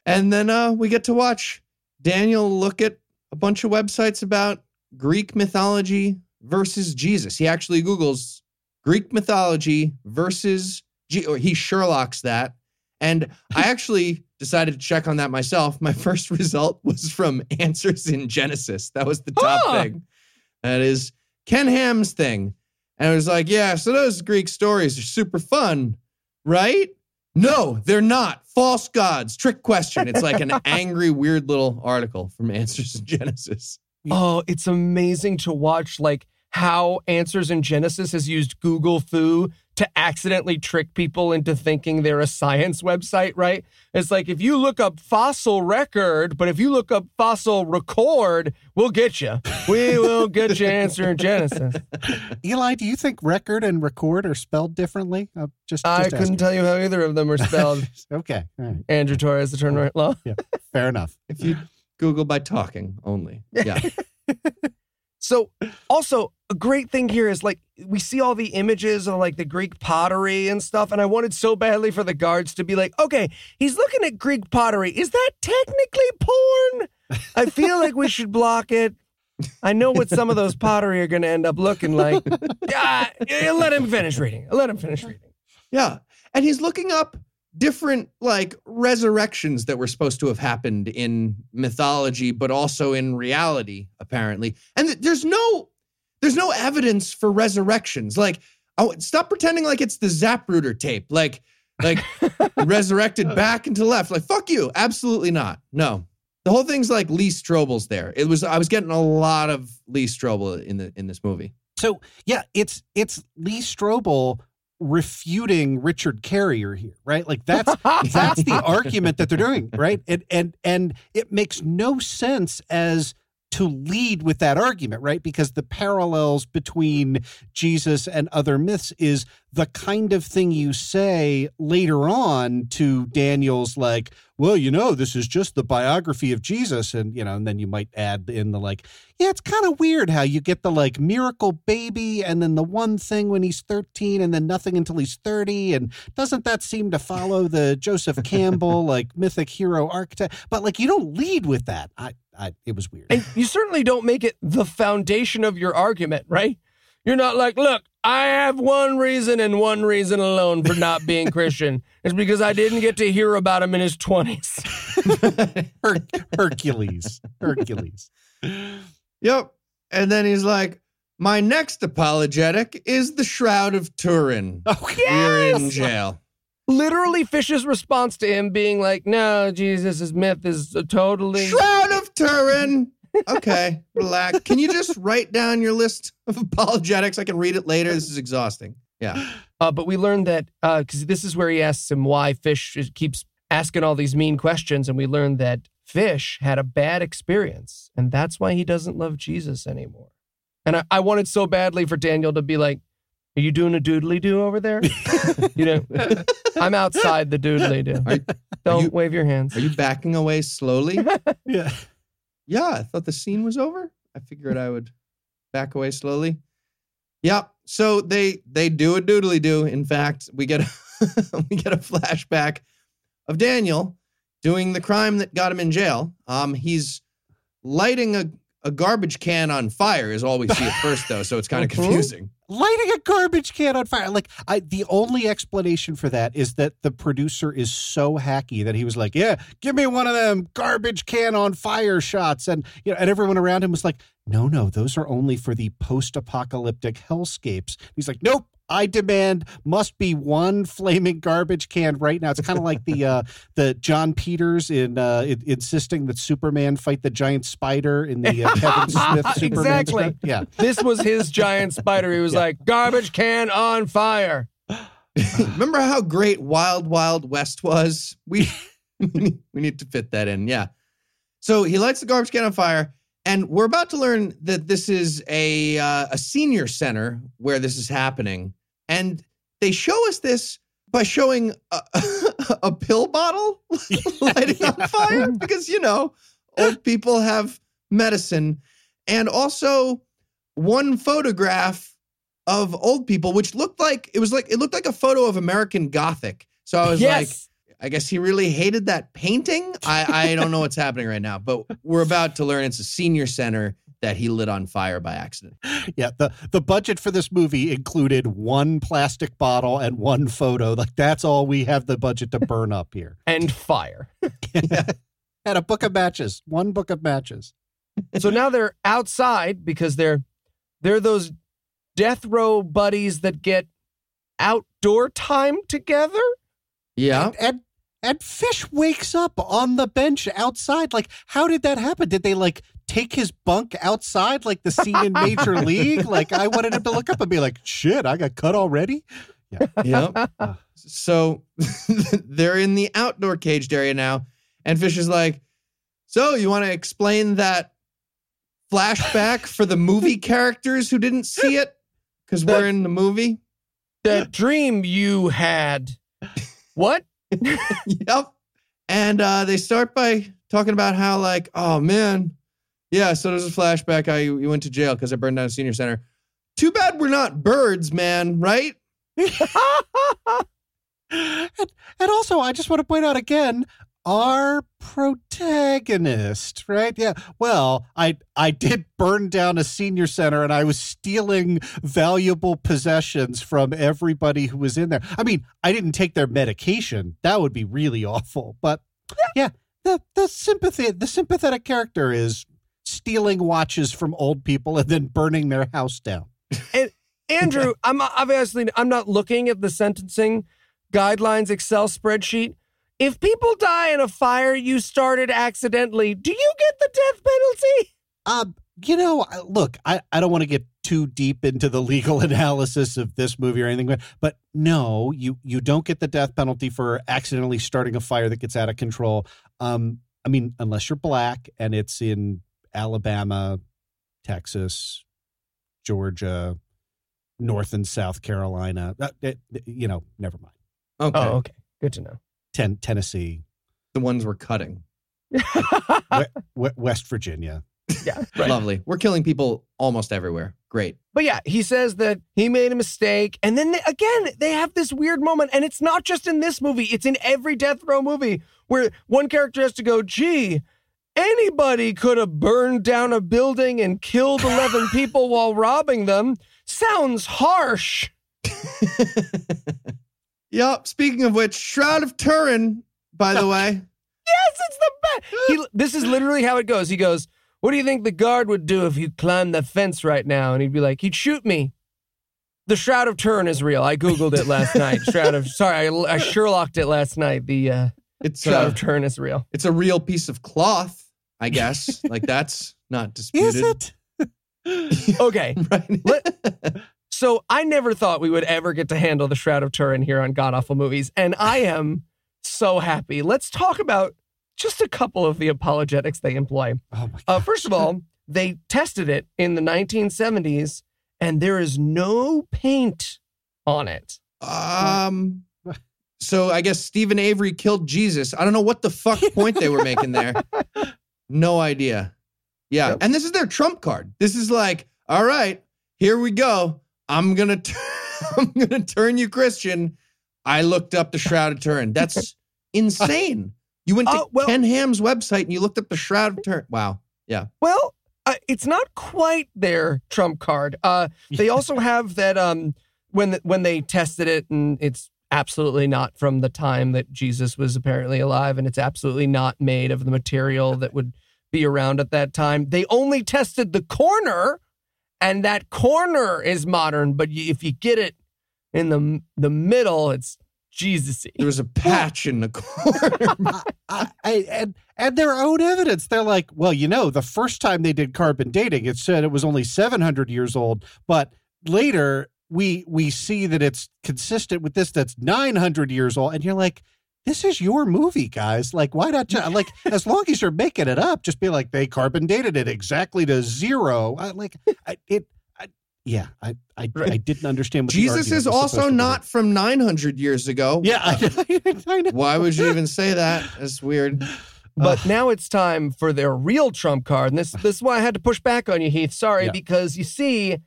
And then uh, we get to watch Daniel look at a bunch of websites about Greek mythology versus Jesus. He actually Googles Greek mythology versus, G- or he Sherlock's that. And I actually decided to check on that myself. My first result was from Answers in Genesis. That was the top Huh. thing. That is Ken Ham's thing. And I was like, yeah, so those Greek stories are super fun, right? No, they're not. False gods, trick question. It's like an angry, weird little article from Answers in Genesis. Oh, it's amazing to watch like how Answers in Genesis has used Google Foo to accidentally trick people into thinking they're a science website, right? It's like if you look up fossil record, but if you look up fossil record, we'll get you. We will get you answer in Genesis. Eli, do you think record and record are spelled differently? Uh, just, I couldn't asking. tell you how either of them are spelled. Okay, all right, Andrew Torrez, the turn right law. Yeah. Fair enough. If you Google by talking only. Yeah. So, also, a great thing here is like we see all the images of like the Greek pottery and stuff. And I wanted so badly for the guards to be like, okay, he's looking at Greek pottery. Is that technically porn? I feel like we should block it. I know what some of those pottery are going to end up looking like. Ah, let him finish reading. Let him finish reading. Yeah. And he's looking up different like resurrections that were supposed to have happened in mythology, but also in reality, apparently. And th- there's no there's no evidence for resurrections. Like, oh, stop pretending like it's the Zapruder tape. Like, like resurrected back into to left. Like, fuck you. Absolutely not. No. The whole thing's like Lee Strobel's there. It was I was getting a lot of Lee Strobel in the in this movie. So yeah, it's it's Lee Strobel refuting Richard Carrier here, right? Like that's that's the argument that they're doing, right? And and and it makes no sense as to lead with that argument, right? Because the parallels between Jesus and other myths is the kind of thing you say later on to Daniel's like, well, you know, this is just the biography of Jesus and you know, and then you might add in the like, yeah, it's kind of weird how you get the like miracle baby and then the one thing when he's 13 and then nothing until he's 30 and doesn't that seem to follow the Joseph Campbell like mythic hero archetype? But like you don't lead with that. I I it was weird. And you certainly don't make it the foundation of your argument, right? You're not like, look, I have one reason and one reason alone for not being Christian. It's because I didn't get to hear about him in his 20s. Her- Hercules. Hercules. Yep. And then he's like, my next apologetic is the Shroud of Turin. Oh, yes! You're in jail. Literally, Fish's response to him being like, no, Jesus' myth is a totally. Shroud of Turin. Okay, relax. Can you just write down your list of apologetics? I can read it later. This is exhausting. Yeah. Uh, but we learned that because this is where he asks him why Fish keeps asking all these mean questions, and we learned that Fish had a bad experience, and that's why he doesn't love Jesus anymore. And I, I wanted so badly for Daniel to be like, "Are you doing a doodly do over there?" you know, I'm outside the doodly do. Don't you- wave your hands. Are you backing away slowly? Yeah. Yeah, I thought the scene was over. I figured I would back away slowly. Yep. So they they do a doodly do. In fact, we get we get a flashback of Daniel doing the crime that got him in jail. Um, he's lighting a, a garbage can on fire is all we see at first though, so it's kind of Mhm. confusing. lighting a garbage can on fire. Like I the only explanation for that is that the producer is so hacky that he was like, "Yeah, give me one of them garbage can on fire shots." And you know, and everyone around him was like, "No, no, those are only for the post-apocalyptic hellscapes." He's like, "Nope, I demand must be one flaming garbage can right now." It's kind of like the uh the Jon Peters in uh in, insisting that Superman fight the giant spider in the uh, Kevin Smith Superman Exactly. script. Yeah. This was his giant spider. He was like, "Garbage can on fire." Remember how great Wild Wild West was? We we need- we need to fit that in. Yeah. So he lights the garbage can on fire, and we're about to learn that this is a uh, a senior center where this is happening, and they show us this by showing a, a pill bottle lighting on fire because you know old people have medicine, and also one photograph of old people, which looked like it was like it looked like a photo of American Gothic. So I was like, yes. I guess he really hated that painting. I, I don't know what's happening right now, but we're about to learn it's a senior center that he lit on fire by accident. Yeah, the the budget for this movie included one plastic bottle and one photo. Like that's all we have the budget to burn up here. and fire. And a book of matches, one book of matches. so now they're outside because they're they're those death row buddies that get outdoor time together. Yeah. And, and and Fish wakes up on the bench outside. Like, how did that happen? Did they like take his bunk outside like the scene in Major League? Like I wanted him to look up and be like, shit, I got cut already. Yeah. Yep. Ah. so they're in the outdoor caged area now, and Fish is like, "So you want to explain that flashback for the movie characters who didn't see it because we're in the movie?" That dream you had. What? yep. And uh, they start by talking about how, like, oh man, yeah. So there's a flashback. You, you went to jail because I burned down a senior center. Too bad we're not birds, man. Right? and, and also, I just want to point out again our protagonist, right? Yeah. Well, I I did burn down a senior center and I was stealing valuable possessions from everybody who was in there. I mean, I didn't take their medication. That would be really awful. But yeah, the the sympathy the sympathetic character is stealing watches from old people and then burning their house down. Andrew, I'm obviously I'm not looking at the sentencing guidelines Excel spreadsheet. If people die in a fire you started accidentally, do you get the death penalty? Um, you know, look, I, I don't want to get too deep into the legal analysis of this movie or anything, but, but no, you you don't get the death penalty for accidentally starting a fire that gets out of control. Um, I mean, unless you're black and it's in Alabama, Texas, Georgia, North and South Carolina. Uh, it- you know, never mind. Okay. Oh, okay. Good to know. Ten, Tennessee, The ones we're cutting. w- West Virginia. yeah, right. Lovely. We're killing people almost everywhere. Great. But yeah, he says that he made a mistake. And then they- again, they have this weird moment. And it's not just in this movie, it's in every death row movie where one character has to go, gee, anybody could have burned down a building and killed 11 people while robbing them. sounds harsh. Yep. Speaking of which, Shroud of Turin, by the way. Yes, it's the best. He, this is literally how it goes. He goes, What do you think the guard would do if you climbed the fence right now? And he'd be like, He'd shoot me. The Shroud of Turin is real. I Googled it last night. Shroud of, sorry, I, I Sherlocked it last night. The uh, It's Shroud uh, of Turin is real. it's a real piece of cloth, I guess. like that's not disputed. Is it? Okay. Right. Let- So I never thought we would ever get to handle the Shroud of Turin here on God Awful Movies, and I am so happy. Let's talk about just a couple of the apologetics they employ. Oh my Uh, first of all, they tested it in the 1970s, and there is no paint on it. Um. So I guess Steven Avery killed Jesus. I don't know what the fuck point they were making there. No idea. Yeah, Yep. and this is their trump card. This is like, all right, here we go. I'm gonna, t- I'm gonna turn you Christian. I looked up the Shroud of Turin. That's insane. You went to Oh, well- Ken Ham's website and you looked up the Shroud of Turin. Wow. Yeah. Well, uh, it's not quite their trump card. Uh, they also have that um, when when they tested it, and it's absolutely not from the time that Jesus was apparently alive, and it's absolutely not made of the material that would be around at that time. They only tested the corner, and that corner is modern. But y- if you get it in the the middle, it's Jesus-y. There was a patch in the corner. I, I, and and their own evidence. They're like, well, you know, the first time they did carbon dating, it said it was only 700 years old, but later we we see that it's consistent with this that's 900 years old, and you're like. This is your movie, guys. Like, why not? Just, like, as long as you're making it up, just be like they carbon dated it exactly to zero. I, like, I, it. I, yeah, I, I, I didn't understand. What Jesus argument is was also supposed be. not from 900 years ago. Yeah, I, I know. Why would you even say that? That's weird. But now it's time for their real trump card. And this this is why I had to push back on you, Heath. Sorry, Yeah. because you see,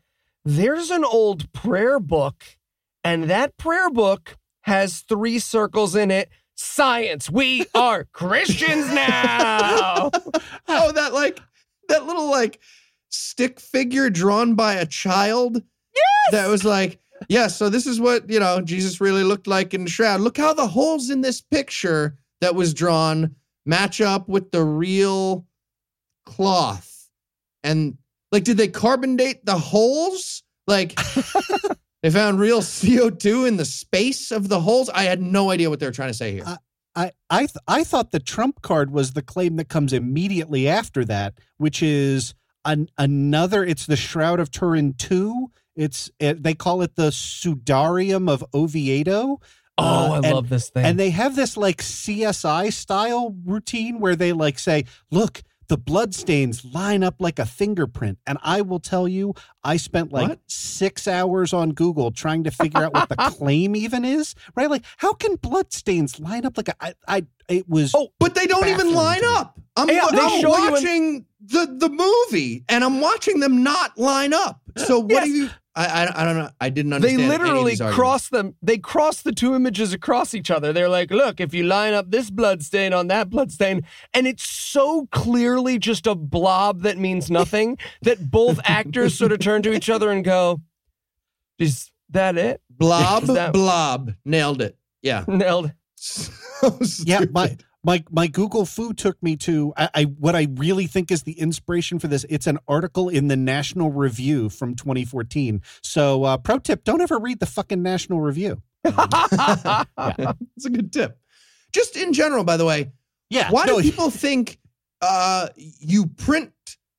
there's an old prayer book, and that prayer book has three circles in it. Science. We are Christians now. Oh, that like that little like stick figure drawn by a child. Yes. That was like, yeah, so this is what, you know, Jesus really looked like in the shroud. Look how the holes in this picture that was drawn match up with the real cloth. And like, did they carbon date the holes? Like they found real CO2 in the space of the holes. I had no idea what they were trying to say here. I I th- I thought the trump card was the claim that comes immediately after that, which is an, another. It's the Shroud of Turin two. It's it, they call it the Sudarium of Oviedo. Oh, Uh, I and- love this thing. And they have this like CSI style routine where they like say, look, the bloodstains line up like a fingerprint. And I will tell you, I spent like What? six hours on Google trying to figure out what the claim even is. Right? Like, how can bloodstains line up like a I, I it was Oh, But they don't even line up. I'm, Yeah, I'm you in- watching the the movie, and I'm watching them not line up. So what Yes. do you? I, I I don't know. I didn't they understand. any of literally these cross them. They cross the two images across each other. They're like, look, if you line up this blood stain on that blood stain, and it's so clearly just a blob that means nothing that both actors sort of turn to each other and go, "Is that it?" blob that- blob nailed it. Yeah. Nailed. So yeah, my stupid. My my Google Foo took me to I, I what I really think is the inspiration for this. It's an article in the National Review from 2014. So, uh, pro tip: don't ever read the fucking National Review. That's a good tip. Just in general, by the way, Yeah, why no, do people think uh, you print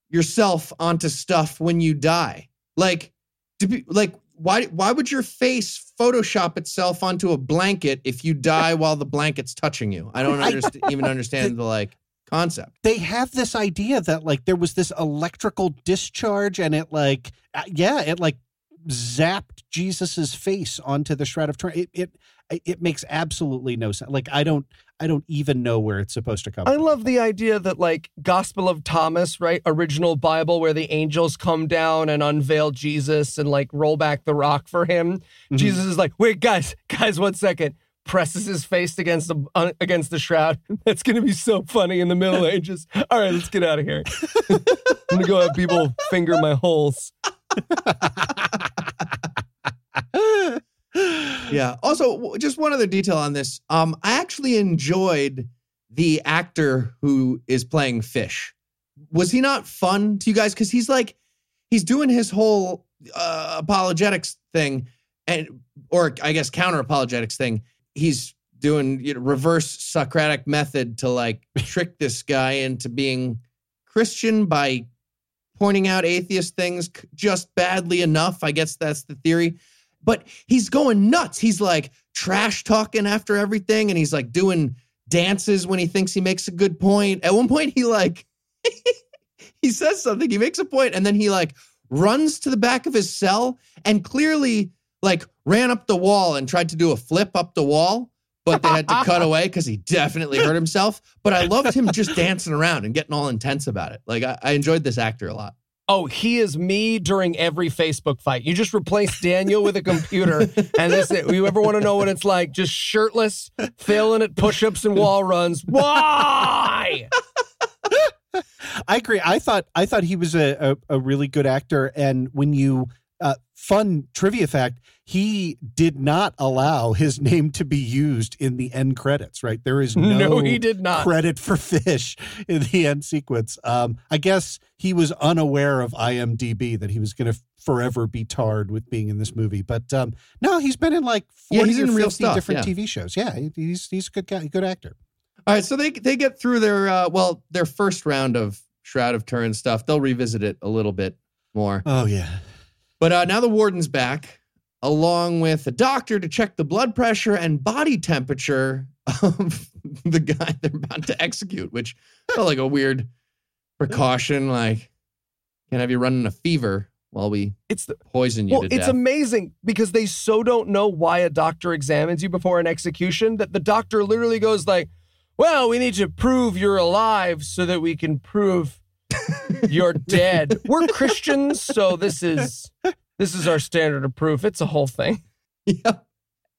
yourself onto stuff when you die? Like, do pe- like why why would your face Photoshop itself onto a blanket if you die while the blanket's touching you? I don't even understand the like concept. they have this idea that like there was this electrical discharge and it like uh, yeah it like zapped jesus's face onto the shroud of turin it, it it makes absolutely no sense like i don't i don't even know where it's supposed to come I from. love the idea that, like, Gospel of Thomas, right? Original Bible, where the angels come down and unveil Jesus and, like, roll back the rock for him. Mhm. Jesus is like, wait, guys, guys, one second. Presses his face against the uh, against the shroud. That's gonna be so funny in the Middle Ages. All right, let's get out of here. I'm gonna go have people finger my holes. yeah. Also, just one other detail on this. Um, I actually enjoyed the actor who is playing Fish. Was he not fun to you guys? Because he's like, he's doing his whole uh, apologetics thing, and or I guess counter apologetics thing. He's doing you know, reverse Socratic method to like trick this guy into being Christian by pointing out atheist things just badly enough. I guess that's the theory but he's going nuts. He's like trash talking after everything, and he's like doing dances when he thinks he makes a good point. At one point, he like he says something, he makes a point, and then he like runs to the back of his cell and clearly like ran up the wall and tried to do a flip up the wall. But they had to cut away because he definitely hurt himself. But I loved him just dancing around and getting all intense about it. Like I, I enjoyed this actor a lot. Oh, he is me during every Facebook fight. You just replace Daniel with a computer, and this it. You ever want to know what it's like? Just shirtless, failing at push-ups and wall runs. Why? I agree. I thought I thought he was a, a, a really good actor, and when you uh, fun trivia fact, he did not allow his name to be used in the end credits. Right, there is no, No, he did not. credit for Fish in the end sequence. Um, I guess he was unaware of IMDb that he was going to forever be tarred with being in this movie. But um, no, he's been in like Yeah, forty he's or in real fifty stuff, different yeah. TV shows. Yeah, he's he's a good guy, good actor. All right, so they they get through their uh, well their first round of Shroud of Turin stuff. They'll revisit it a little bit more. Oh yeah. But uh, now the warden's back, along with a doctor to check the blood pressure and body temperature of the guy they're about to execute, which felt like a weird precaution. Like, can't have you running a fever while we It's the poison you well, it's death. amazing because they so don't know why a doctor examines you before an execution that the doctor literally goes like, "Well, we need to prove you're alive so that we can prove you're dead." We're Christians, so this is this is our standard of proof. It's a whole thing. Yep.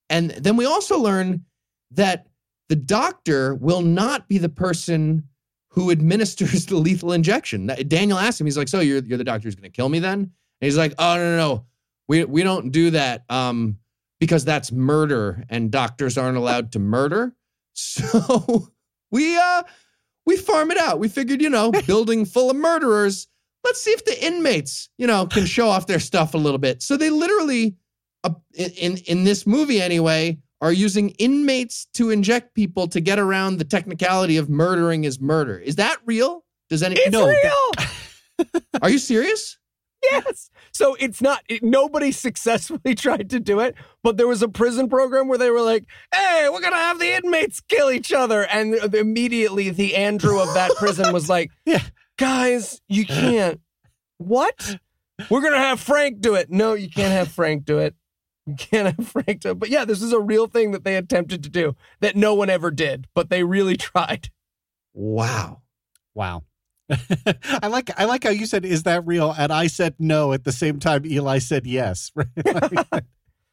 And then we also learn that the doctor will not be the person who administers the lethal injection. Daniel asked him, he's like, So you're, you're the doctor who's going to kill me then? And he's like, Oh, no, no, no. We, we don't do that um, because that's murder and doctors aren't allowed to murder. So we, uh, we farm it out. We figured, you know, building full of murderers. Let's see if the inmates, you know, can show off their stuff a little bit. So they literally uh, in in this movie anyway are using inmates to inject people to get around the technicality of murdering is murder. Is that real? Does any It's No, real. Are you serious? Yes. So it's not, it, nobody successfully tried to do it, but there was a prison program where they were like, hey, we're going to have the inmates kill each other. And immediately the Andrew of that prison was like, Yeah. guys, you can't. What? We're going to have Frank do it. No, you can't have Frank do it. You can't have Frank do it. But yeah, this is a real thing that they attempted to do that no one ever did, but they really tried. Wow. Wow. I like I like how you said is that real and I said no at the same time Eli said yes.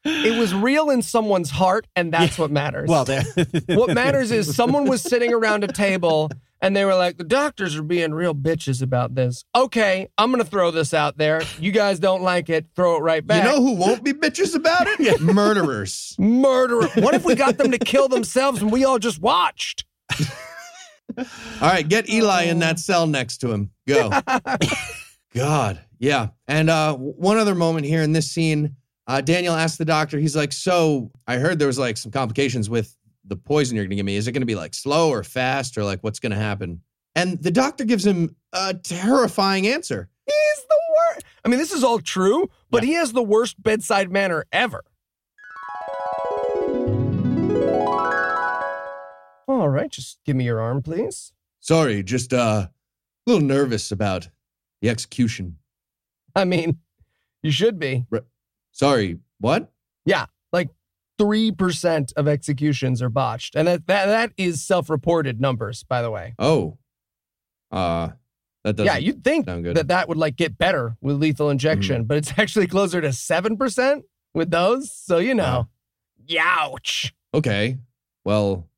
It was real in someone's heart, and that's what matters. well, that, what matters is someone was sitting around a table and they were like, the doctors are being real bitches about this. Okay, I'm going to throw this out there. You guys don't like it, throw it right back. You know who won't be bitches about it? Murderers. Murderer. What if we got them to kill themselves and we all just watched? All right, get Eli in that cell next to him. Go. God. Yeah. And uh one other moment here in this scene, uh Daniel asked the doctor, he's like, So I heard there was like some complications with the poison you're gonna give me. Is it gonna be like slow or fast or like what's gonna happen? And the doctor gives him a terrifying answer. He's the worst. I mean, this is all true, but he has the worst bedside manner ever. All right, just give me your arm, please. Sorry, just uh a little nervous about the execution. I mean, you should be. Sorry, what? Yeah, like 3% of executions are botched. And that, that, that is self reported numbers, by the way. Oh. Uh that doesn't yeah, you'd think that that would like get better with lethal injection, but it's actually closer to 7% with those. So, you know, youch. okay. Well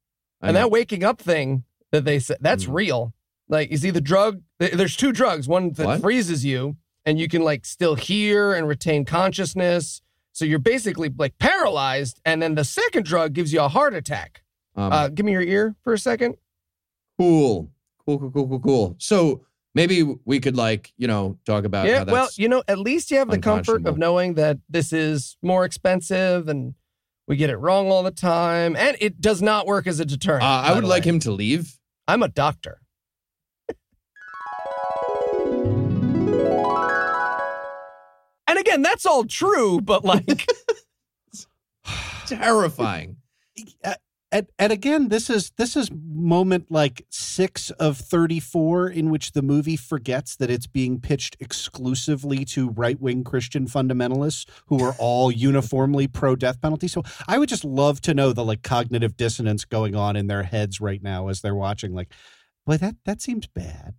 And that waking up thing that they said, that's Mm. real. Like, you see the drug, there's two drugs one that What? freezes you, and you can like still hear and retain consciousness. So you're basically like paralyzed, and then the second drug gives you a heart attack. Um, Uh, give me your ear for a second. cool, cool, cool, cool, cool, cool. So maybe we could like you know talk about yeah, how that's well, you know, at least you have the comfort of knowing that this is more expensive and we get it wrong all the time, and it does not work as a deterrent. Uh, I would like way. him to leave. I'm a doctor. and again, that's all true, but like, Terrifying. and, and again, this is this is moment like six of thirty four in which the movie forgets that it's being pitched exclusively to right wing Christian fundamentalists who are all uniformly pro death penalty. So I would just love to know the like cognitive dissonance going on in their heads right now as they're watching. Like, boy, that that seems bad.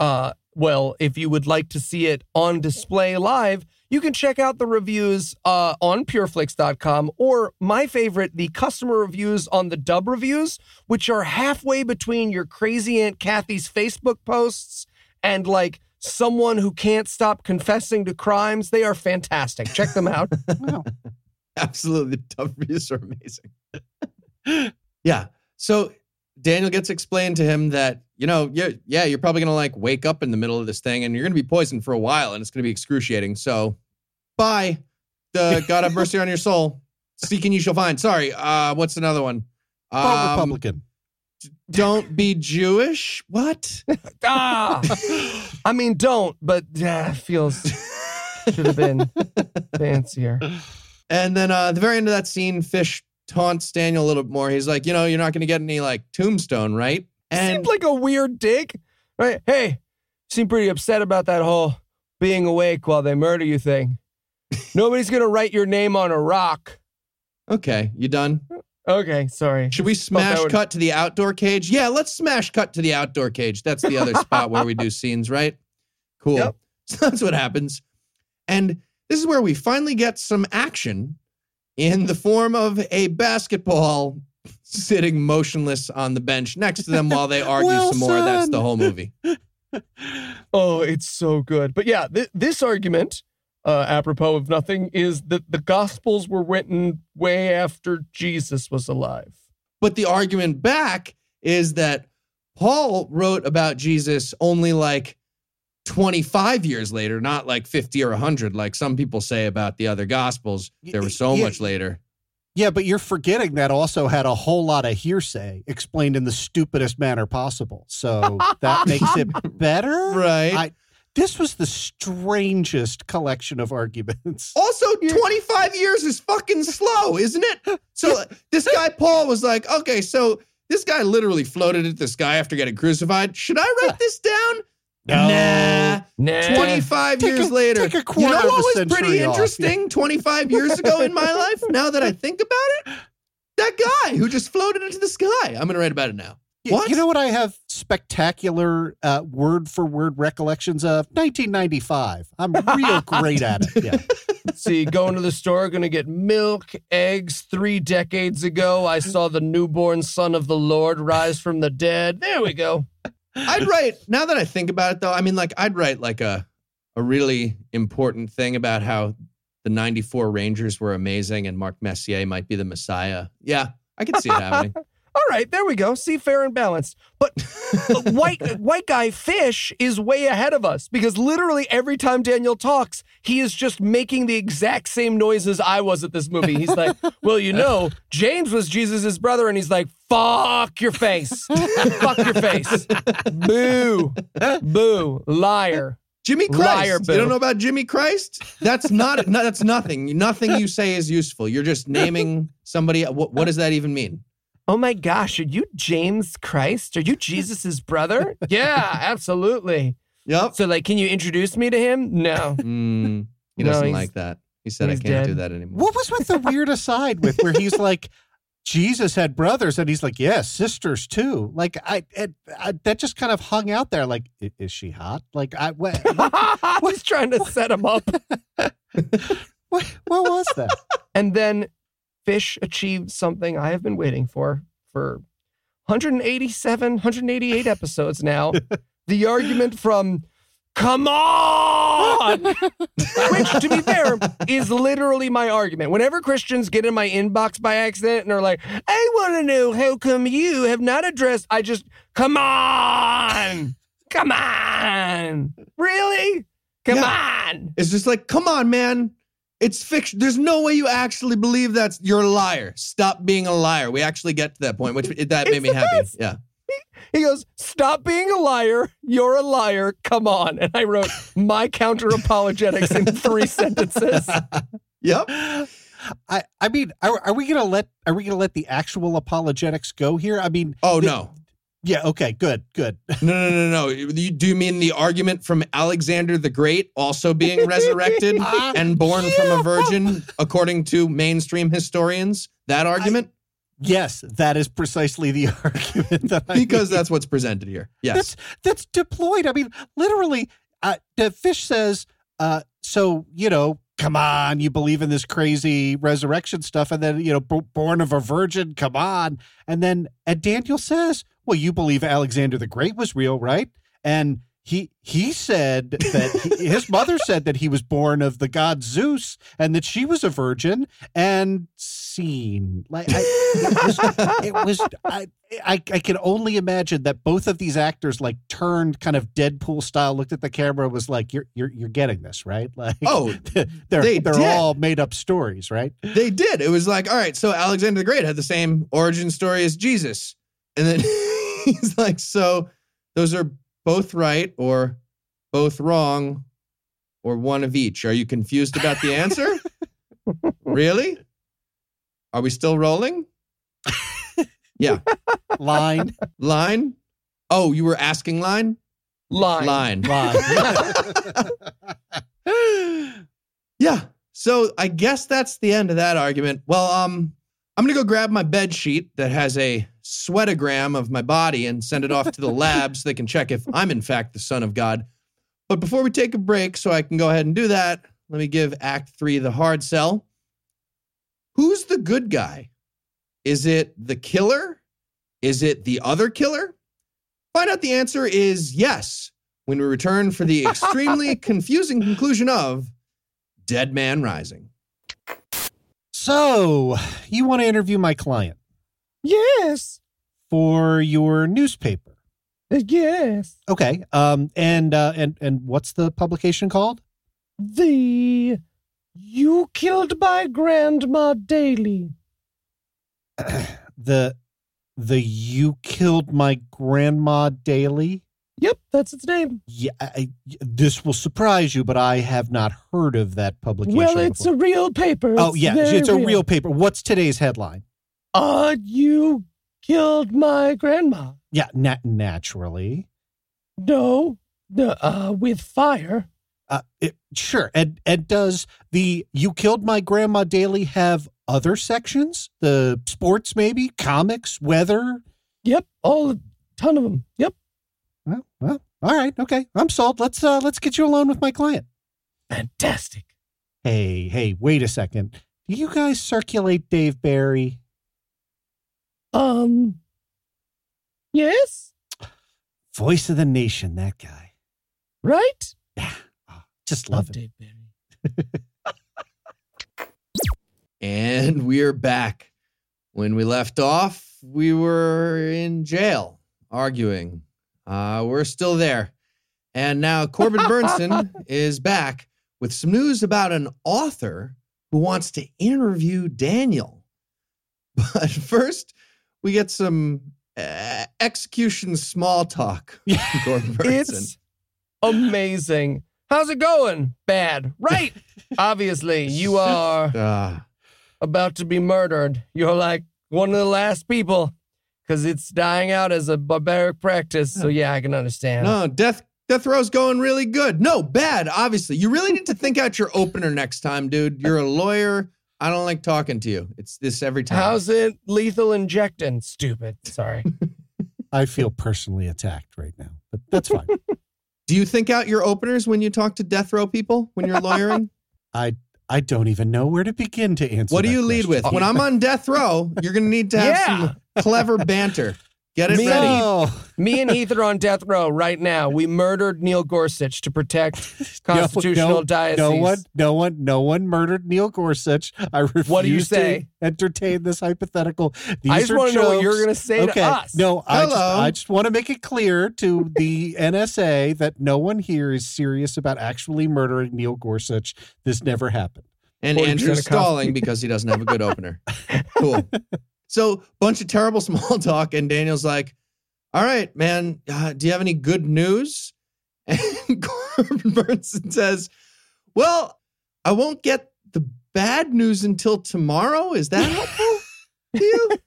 uh, well, if you would like to see it on display live, you can check out the reviews uh, on pureflix.com or my favorite, the customer reviews on the dub reviews, which are halfway between your crazy Aunt Kathy's Facebook posts and like someone who can't stop confessing to crimes. They are fantastic. Check them out. Wow. Absolutely, the dub reviews are amazing. yeah. So Daniel gets explained to him that you know, yeah, yeah, you're probably gonna like wake up in the middle of this thing, and you're gonna be poisoned for a while, and it's gonna be excruciating. So, bye. Uh, God have mercy on your soul. Seeking you shall find. Sorry. Uh, what's another one? Um, Republican. Don't be Jewish. What? ah, I mean, don't, but uh, feels should have been fancier. And then uh, at the very end of that scene, Fish taunts Daniel a little bit more. He's like, you know, you're not going to get any like tombstone, right? And Seemed like a weird dig, right? Hey, seem pretty upset about that whole being awake while they murder you thing. Nobody's gonna write your name on a rock. okay, you done? Okay, sorry. Should we smash would- cut to the outdoor cage? Yeah, let's smash cut to the outdoor cage. That's the other spot where we do scenes, right? Cool. Yep. So that's what happens. And this is where we finally get some action in the form of a basketball sitting motionless on the bench next to them while they argue some more. That's the whole movie. Oh, it's so good. But yeah, th- this argument, uh, apropos of nothing, is that the Gospels were written way after Jesus was alive. But the argument back is that Paul wrote about Jesus only like 25 years later, not like 50 or 100, like some people say about the other gospels. There was so Yeah. much later. Yeah, but you're forgetting that also had a whole lot of hearsay explained in the stupidest manner possible. So that makes it better. Right. I, this was the strangest collection of arguments. Also, 25 years is fucking slow, isn't it? So uh, this guy Paul was like, okay, so this guy literally floated at this guy after getting crucified. Should I write this down? Nah. Nah. 25 Take years a- later. take a you quarter know of a what was pretty off. interesting 25 years ago in my life? Now that I think about it, that guy who just floated into the sky. I'm going to write about it now. What? You know what I have spectacular uh, word for word recollections of? 1995. I'm real great at it. Yeah. See, going to the store, gonna get milk, eggs. Three decades ago, I saw the newborn son of the Lord rise from the dead. There we go. I'd write, now that I think about it though, I mean, like, I'd write like a, a really important thing about how the 94 Rangers were amazing and Mark Messier might be the Messiah. Yeah, I can see it happening. All right, there we go. See, fair and balanced. But the white white guy fish is way ahead of us because literally every time Daniel talks, he is just making the exact same noises I was at this movie. He's like, "Well, you know, James was Jesus' brother," and he's like, "Fuck your face, fuck your face, boo, boo, liar." Jimmy Christ. Liar, you don't know about Jimmy Christ? That's not. no, that's nothing. Nothing you say is useful. You're just naming somebody. What, what does that even mean? Oh my gosh, are you James Christ? Are you Jesus's brother? yeah, absolutely. Yep. So, like, can you introduce me to him? No. Mm, he No, doesn't like that. He said, "I can't do that anymore." What was with the weird aside with where he's like, Jesus had brothers, and he's like, yeah, sisters too. Like I, it, I that just kind of hung out there. Like, i- is she hot? Like I, what, I was trying to set him up. what, what was that? And then Fish achieved something I have been waiting for for 187, 188 episodes now. the argument from come on. Which, to be fair, is literally my argument. Whenever Christians get in my inbox by accident and are like, I want to know how come you have not addressed, I just, come on. Come on. Really? Come on. It's just like, come on, man. It's fiction. There's no way you actually believe that's you're a liar. Stop being a liar. We actually get to that point, which that made me happy. best. Yeah. He goes, Stop being a liar. You're a liar. Come on. And I wrote my counter apologetics in three sentences. Yep. I, I mean, are, are we gonna let are we gonna let the actual apologetics go here? I mean, Oh the- no. Yeah, okay, good, good. No, no, no, no. You, do you mean the argument from Alexander the Great also being resurrected Ah, and born from a virgin, according to mainstream historians? That argument? Yes, that is precisely the argument that I because made. that's what's presented here. Yes. that's that's deployed. I mean, literally, uh, the fish says, uh, "So you know, come on, you believe in this crazy resurrection stuff, and then you know, b- born of a virgin, come on." And then and Daniel says, "Well, you believe Alexander the Great was real, right?" And he he said that he, his mother said that he was born of the god Zeus, and that she was a virgin, and seen like I, it was it was I, I I can only imagine that both of these actors like turned kind of Deadpool style, looked at the camera, was like, "You're you're you're getting this, right?" Like, Oh, they're they they are all made up stories, right? They did. It was like, all right, so Alexander the Great had the same origin story as Jesus. And then he's like, so those are both right or both wrong or one of each. Are you confused about the answer? really? Are we still rolling? Yeah. Line, Line? Oh, you were asking line? Line. Line. line. Yeah. So I guess that's the end of that argument. Well, um, I'm gonna go grab my bed sheet that has a sweatogram of my body and send it off to the lab so they can check if I'm in fact the son of God. But before we take a break, so I can go ahead and do that, let me give Act Three the hard sell. Who's the good guy? Is it the killer? Is it the other killer? Find out the answer is yes when we return for the extremely confusing conclusion of Dead Man Rising. so, you want to interview my client Yes. For your newspaper? Uh, Yes. Okay. Um. And uh. And and what's the publication called? The You Killed My Grandma Daily. the the you killed my grandma daily Yep, that's its name. yeah I, this will surprise you but i have not heard of that publication Well, it's before. a real paper. oh yeah it's a real paper what's today's headline Uh, you killed my grandma. yeah nat- naturally No, the uh, with fire. uh it, sure and and does the you killed my grandma daily have other sections the sports maybe comics weather Yep, all a ton of them. Yep. well, well all right okay i'm sold let's uh let's get you alone with my client Fantastic. Hey, hey, wait a second. Do you guys circulate Dave Barry? Um. Yes. Voice of the nation, that guy. Right. Yeah. Oh, just love it. Dave Barry. And we're back. When we left off, we were in jail arguing. Uh, we're still there. And now Corbin Bernsen is back with some news about an author who wants to interview Daniel. But first, we get some uh, execution small talk. from Corbin Bernsen. It's amazing. How's it going? Bad. Right. Obviously, you are Ah. about to be murdered. You're like one of the last people because it's dying out as a barbaric practice. So, yeah, I can understand. No, death death row's going really good. No, bad, obviously. You really need to think out your opener next time, dude. You're a lawyer. I don't like talking to you. It's this every time. How's it lethal injecting? Stupid. Sorry. I feel personally attacked right now, but that's fine. Do you think out your openers when you talk to death row people when you're lawyering? I I don't even know where to begin to answer. what do that you lead with? When I'm on death row, you're going to need to have Yeah. some clever banter. Get it Me- ready. No. Me and Heath are on death row right now. We murdered Neil Gorsuch to protect constitutional no, no, diocese. No one, no one, no one murdered Neil Gorsuch. I refuse What do you say? to entertain this hypothetical. These I just want to know what you're going to say okay. to us. No, I just, Hello. I just want to make it clear to the NSA that no one here is serious about actually murdering Neil Gorsuch. This never happened. And 40% Andrew's stalling because he doesn't have a good opener. Cool. So, bunch of terrible small talk, and Daniel's like, "All right, man, uh, do you have any good news?" And Corbin Bernsen says, "Well, I won't get the bad news until tomorrow. Is that helpful to you?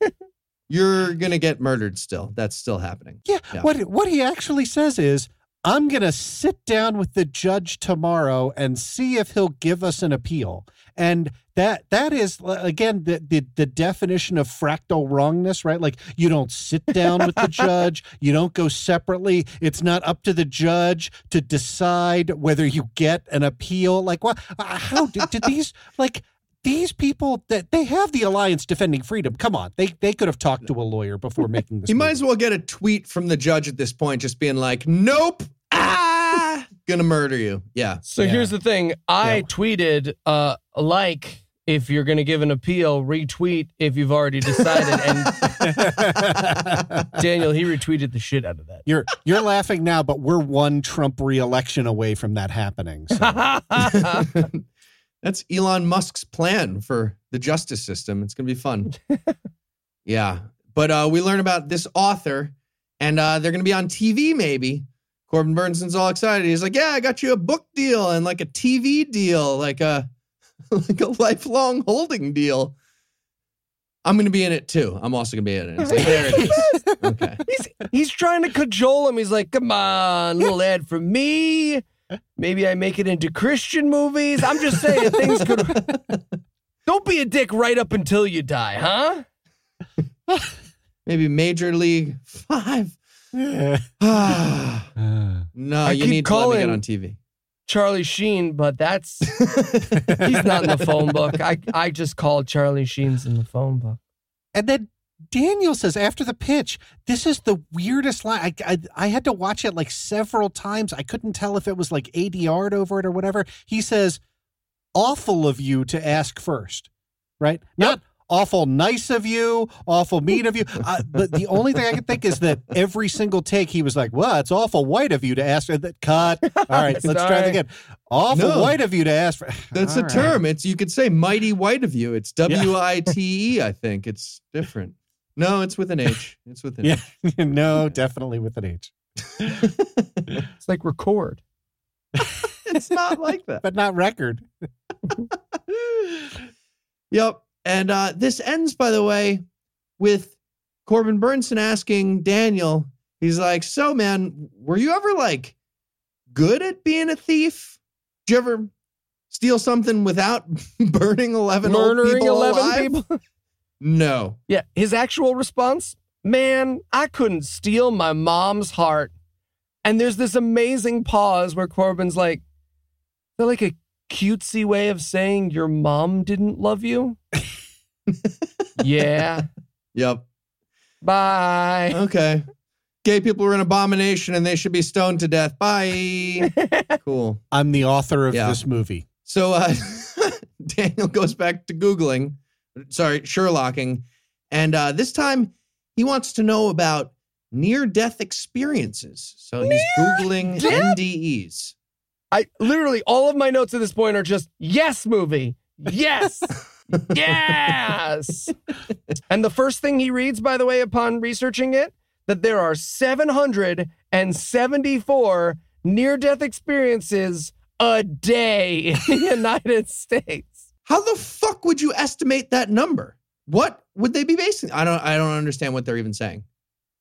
You're gonna get murdered still. That's still happening. Yeah, Yeah. What what he actually says is, I'm gonna sit down with the judge tomorrow and see if he'll give us an appeal. And that that is again the, the the definition of fractal wrongness, right? Like you don't sit down with the judge, you don't go separately. It's not up to the judge to decide whether you get an appeal. Like what? Uh, how did, did these like? These people that they have the Alliance Defending Freedom. Come on, they they could have talked to a lawyer before making this. He might as well get a tweet from the judge at this point, just being like, "Nope, ah, gonna murder you." Yeah, So Yeah. here's the thing. I Yeah. tweeted uh like if you're going to give an appeal, retweet if you've already decided. And Daniel, he retweeted the shit out of that. You're you're laughing now, but we're one Trump re-election away from that happening. So. That's Elon Musk's plan for the justice system. It's going to be fun. yeah. But uh, we learn about this author, and uh, they're going to be on TV maybe. Corbin Bernsen's all excited. He's like, "Yeah, I got you a book deal and like a TV deal, like a like a lifelong holding deal. I'm going to be in it too. I'm also going to be in it." It's like, there it is. Okay. He's he's trying to cajole him. He's like, "Come on, little ad for me. Maybe I make it into Christian movies. I'm just saying things could. Don't be a dick right up until you die, huh? Maybe Major League Five. No, I you need to let me get calling- on TV. Charlie Sheen, but that's he's not in the phone book. I I just called Charlie Sheen's in the phone book. and then Daniel says after the pitch, "This is the weirdest line." I, I I had to watch it like several times. I couldn't tell if it was like ADR'd over it or whatever. He says, "Awful of you to ask first, right? Not." Awful nice of you, awful mean of you. Uh, but the only thing I can think is that every single take he was like, "Well, it's awful white of you to ask." For that cut. All right, let's try it again. Awful No. white of you to ask. For, That's All a right. term. It's you could say mighty white of you. It's W I T E. I think it's different. No, it's with an H. It's with an Yeah, H. no, definitely with an H, It's like record. it's not like that. but not record. Yep. And uh, this ends, by the way, with Corbin Bernsen asking Daniel. He's like, "So, man, were you ever like good at being a thief? Did you ever steal something without burning eleven old people eleven alive?" people. No. Yeah, his actual response, man, I couldn't steal my mom's heart. And there's this amazing pause where Corbin's like, is that like a cutesy way of saying your mom didn't love you? yeah. Yep. Bye. Okay. Gay people are an abomination and they should be stoned to death. Bye. cool. I'm the author of Yeah. this movie. So uh, Daniel goes back to Googling, sorry, Sherlocking. And uh, this time he wants to know about near death experiences. So he's Googling death? NDEs. I literally all of my notes at this point are just yes movie. Yes. yes. and the first thing he reads, by the way, upon researching it, that there are 774 near death experiences a day in the United States. How the fuck would you estimate that number? What would they be basing? I don't I don't understand what they're even saying.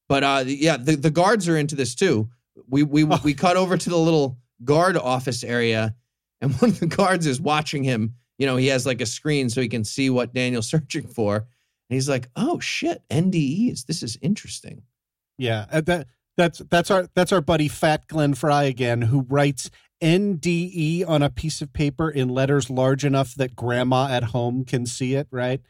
But uh yeah, the, the guards are into this too. We we we cut over to the little guard office area and one of the guards is watching him. You know, he has like a screen so he can see what Daniel's searching for. And he's like, "Oh shit, NDEs. This is interesting." Yeah, uh, that that's that's our that's our buddy Fat Glenn Frey again, who writes NDE on a piece of paper in letters large enough that Grandma at home can see it. Right,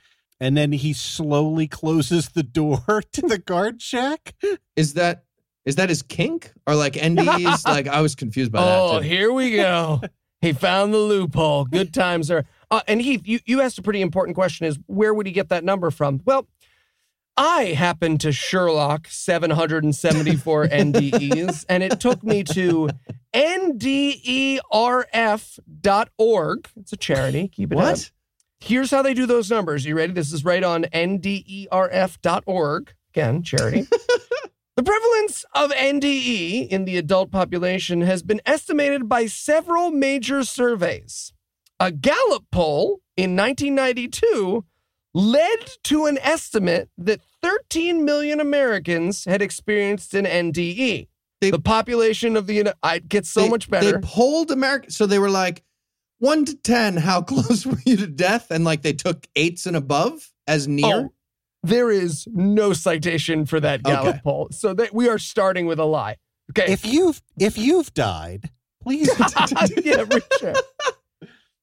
and then he slowly closes the door to the guard shack. Is that is that his kink or like NDEs? like I was confused by Oh, that. Oh, here we go. he found the loophole. Good times are. Uh, and Heath, you, you asked a pretty important question: is where would he get that number from? Well, I happened to Sherlock 774 NDEs, and it took me to nderf.org. It's a charity. Keep it up. What? Here's how they do those numbers. You ready? This is right on nderf.org. Again, charity. the prevalence of NDE in the adult population has been estimated by several major surveys. A Gallup poll in 1992 led to an estimate that 13 million Americans had experienced an NDE. They- the population of the Uni- it gets so They- much better. They polled America, so they were like one to ten. How close were you to death? And like they took eights and above as near. Oh, there is no citation for that Gallup Okay. poll. So that we are starting with a lie. Okay. If you've if you've died, please yeah, reach out.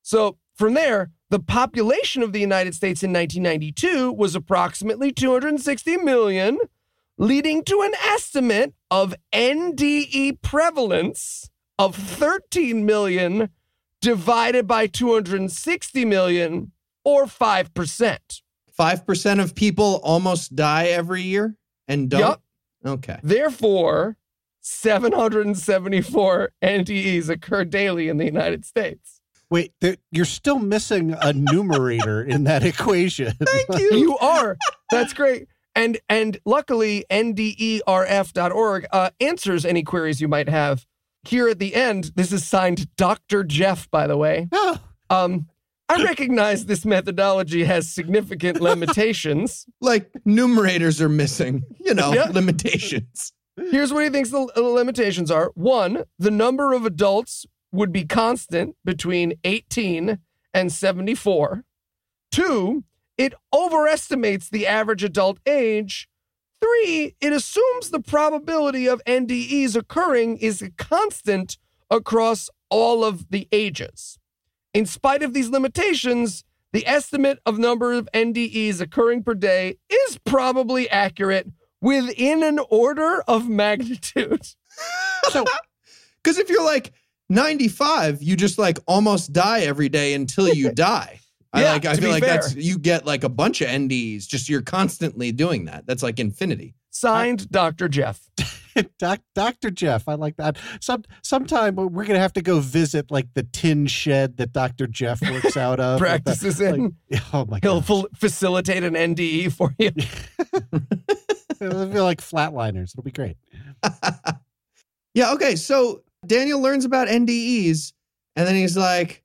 So from there, the population of the United States in 1992 was approximately 260 million, leading to an estimate of NDE prevalence of 13 million divided by 260 million or 5%. Five percent of people almost die every year and don't. Yup. Okay. Therefore, 774 NDEs occur daily in the United Stats. Wait. There, you're still missing a numerator in that equation. Thank you. You are. That's great. And and luckily, E nderf.org uh, answers any queries you might have. Here at the end, this is signed Dr. Jeff, by the way. Oh, Um, I recognize this methodology has significant limitations. Like numerators are missing. You know Yeah. limitations. Here's what he thinks the the limitations are. One, the number of adults would be constant between 18 and 74. Two, it overestimates the average adult age. Three, it assumes the probability of NDEs occurring is constant across all of the ages. In spite of these limitations, the estimate of number of NDEs occurring per day is probably accurate within an order of magnitude. so Because if you're like 95, you just like almost die every day until you die. I Yeah, like. I to feel be like that's you get like a bunch of NDs. Just you're constantly doing that. That's like infinity. Signed, Dr. Jeff. Doc, Dr. Jeff, I like that. Some sometime we're gonna have to go visit like the tin shed that Dr. Jeff works out of. Like the- Practices like- in. oh my god. He'll god! ful- facilitate an NDE for you. It'll feel like flatliners. It'll be great. Yeah. Okay. So Daniel learns about NDEs, and then he's like,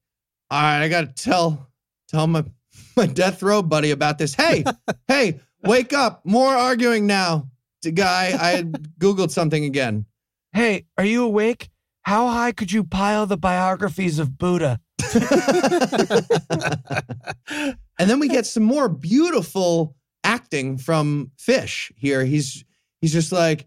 "All right, I got to tell tell my my death row buddy about this. Hey, hey, wake up! More arguing now." The guy, I googled something again. Hey, are you awake? How high could you pile the biographies of Buddha? and then we get some more beautiful acting from Fish here. He's he's just like,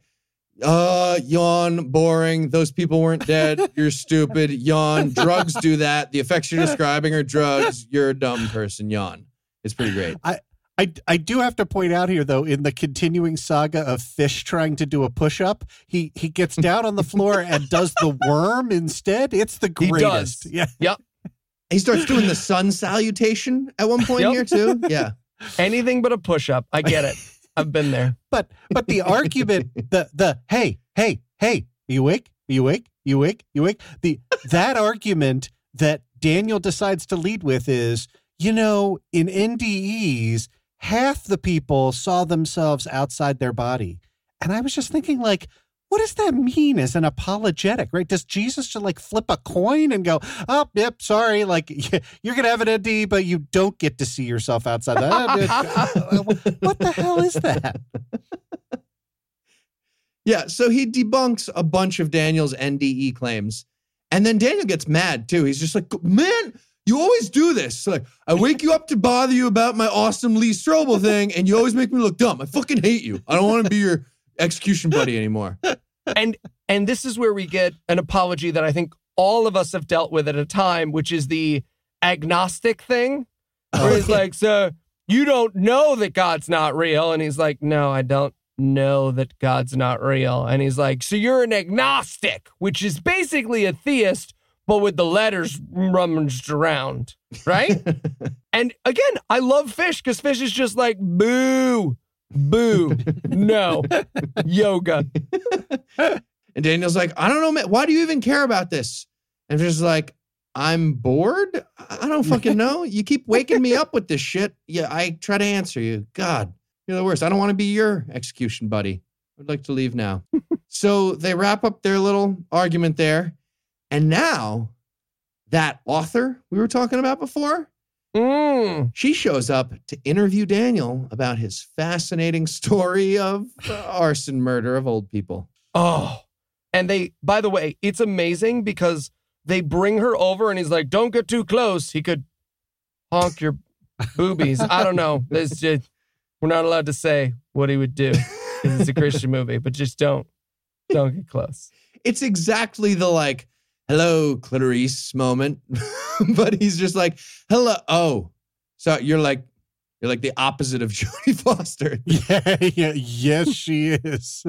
uh, yawn, boring. Those people weren't dead. You're stupid. Yawn. Drugs do that. The effects you're describing are drugs. You're a dumb person. Yawn. It's pretty great. I I I do have to point out here though, in the continuing saga of Fish trying to do a push up, he he gets down on the floor and does the worm instead. It's the He greatest. does. Yeah. Yep. He starts doing the sun salutation at one point Yep. here too. Yeah. Anything but a push up. I get it. I've been there. But but the argument, the the hey hey hey, you awake? Are you awake? Are you awake? Are you awake? The that argument that Daniel decides to lead with is, you know, in NDEs, half the people saw themselves outside their body, and I was just thinking, like. What does that mean as an apologetic, right? Does Jesus just like flip a coin and go, "Oh, yep, sorry, like you're gonna have an NDE, but you don't get to see yourself outside that." what the hell is that? Yeah, so he debunks a bunch of Daniel's NDE claims. And then Daniel gets mad too. He's just like, man, you always do this. Like, I wake you up to bother you about my awesome Lee Strobel thing, and you always make me look dumb. I fucking hate you. I don't want to be your execution buddy anymore. and and this is where we get an apology that I think all of us have dealt with at a time, which is the agnostic thing, oh, where he's like, "So You don't know that God's not real. And he's like, No, I don't know that God's not real. And he's like, So you're an agnostic, which is basically a theist, but with the letters rummaged around, right? and again, I love Fish because Fish is just like, Boo, boo, no, yoga. And Daniel's like, I don't know, man. Why do you even care about this? And is like, I'm bored. I I don't fucking know. You keep waking me up with this shit. Yeah, I try to answer you. God, you're the worst. I don't want to be your execution buddy. I'd like to leave now. so they wrap up their little argument there. And now that author we were talking about before, Mm. she shows up to interview Daniel about his fascinating story of arson murder of old people. Oh, and they, by the way, it's amazing because they bring her over and he's like, don't get too close. He could honk your boobies. I don't know. Just, we're not allowed to say what he would do because it's a Christian movie, but just don't, don't get close. It's exactly the like, hello, Clarice moment. but he's just like, hello. Oh, so you're like, you're like the opposite of Jodie Foster. Yeah, yeah, yes, she is.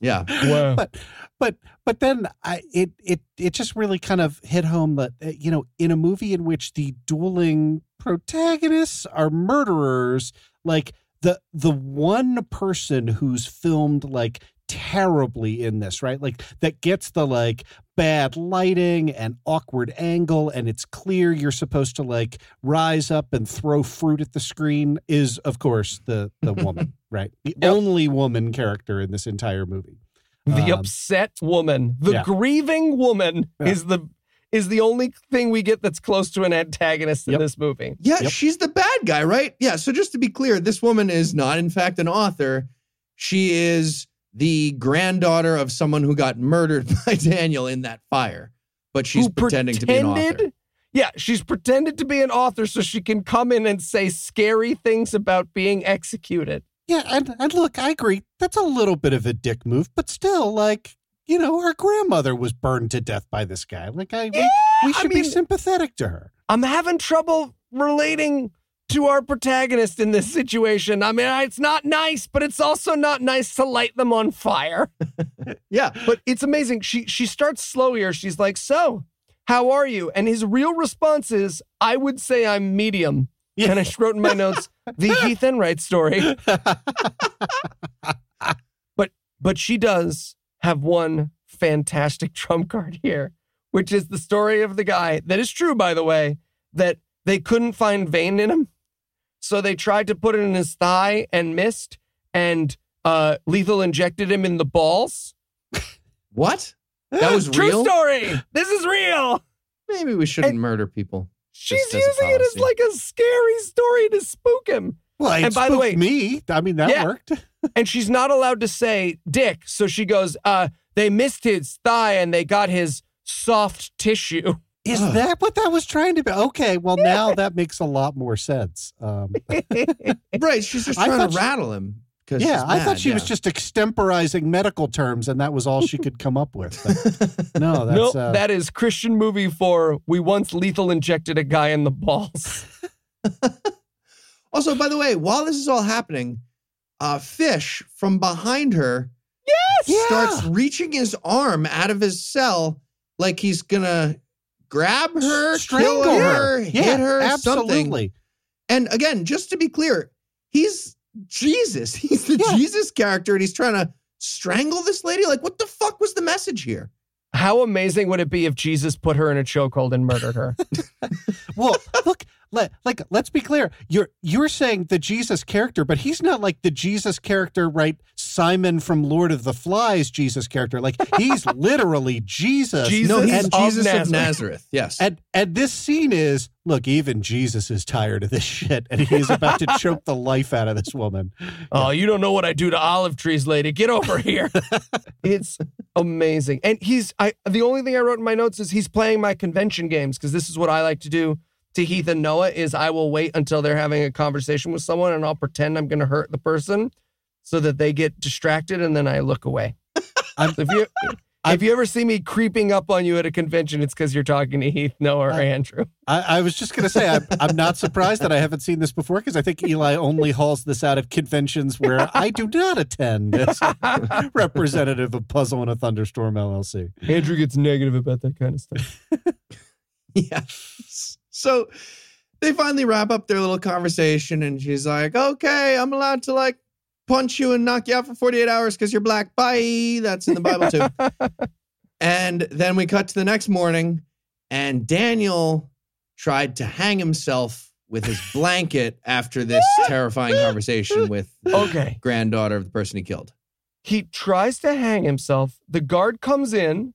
Yeah. Wow. but but but then I it it it just really kind of hit home that uh, you know in a movie in which the dueling protagonists are murderers like the the one person who's filmed like terribly in this right like that gets the like bad lighting and awkward angle and it's clear you're supposed to like rise up and throw fruit at the screen is of course the the woman right the Yep. only woman character in this entire movie The Um, upset woman, the yeah. grieving woman Yeah. is the, is the only thing we get that's close to an antagonist in Yep. this movie. Yeah, Yep. she's the bad guy, right? Yeah. So just to be clear, this woman is not, in fact, an author. She is the granddaughter of someone who got murdered by Daniel in that fire, but she's Who pretending to be an author. Yeah, she's pretended to be an author so she can come in and say scary things about being executed. Yeah, and, and look, I agree. That's a little bit of a dick move, but still, like, you know, our grandmother was burned to death by this guy. Like, I we, Yeah, we I should mean- be sympathetic to her. I'm having trouble relating to our protagonist in this situation. I mean, it's not nice, but it's also not nice to light them on fire. Yeah. But it's amazing. She she starts slow here. She's like, "So, how are you?" And his real response is, "I would say I'm medium." Yeah. And I wrote in my notes, "The Heath Enright story." but but she does have one fantastic trump card here, which is the story of the guy that is true, by the way, that they couldn't find vein in him, so they tried to put it in his thigh and missed, and uh, lethal injected him in the balls. What? That was True real? story. This is real. Maybe we shouldn't murder people. She's Just as a using it as policy. like a scary story to spook him. Well, it And by the spooked way- me. I mean, that Yeah. worked. And she's not allowed to say dick. So she goes, uh, they missed his thigh and they got his soft tissue. Is Ugh. that what that was trying to be? Okay, well, now that makes a lot more sense. Um, Right. She's just trying to she- rattle him. 'cause yeah, she's I thought mad, she was just extemporizing medical terms, and that was all she could come up with. But no, that's nope, uh, that is Christian movie for we once lethal injected a guy in the balls. Also, by the way, while this is all happening, uh, Fish from behind her Yeah. starts reaching his arm out of his cell like he's gonna grab her, strangle kill her, her. hit yeah, her, something. absolutely. And again, just to be clear, he's Jesus. He's the Yeah. Jesus character, and he's trying to strangle this lady. Like, what the fuck was the message here? How amazing would it be if Jesus put her in a chokehold and murdered her? Well, look, let, like let's be clear. You're you're saying the Jesus character, but he's not like the Jesus character, right? Simon from Lord of the Flies Jesus character. Like he's literally Jesus. Jesus no, he's of Jesus of Nazareth. Nazareth. Yes. And and this scene is look, even Jesus is tired of this shit, and he's about to choke the life out of this woman. Oh, you don't know what I do to olive trees, lady. Get over here. it's amazing. And he's I the only thing I wrote in my notes is he's playing my convention games because this is what I like to do to Heath and Noah is I will wait until they're having a conversation with someone and I'll pretend I'm going to hurt the person so that they get distracted and then I look away. I'm- So if you if you ever see me creeping up on you at a convention, it's because you're talking to Heath, Noah, or I- Andrew. I, I was just going to say, I'm, I'm not surprised that I haven't seen this before because I think Eli only hauls this out at conventions where I do not attend as representative of Puzzle in a Thunderstorm LLC. Andrew gets negative about that kind of stuff. Yeah. So they finally wrap up their little conversation, and she's like, okay, I'm allowed to like punch you and knock you out for 48 hours because you're black. Bye. That's in the Bible too. and then we cut to the next morning, and Daniel tried to hang himself with his blanket after this terrifying conversation with the Okay. granddaughter of the person he killed. He tries to hang himself. The guard comes in,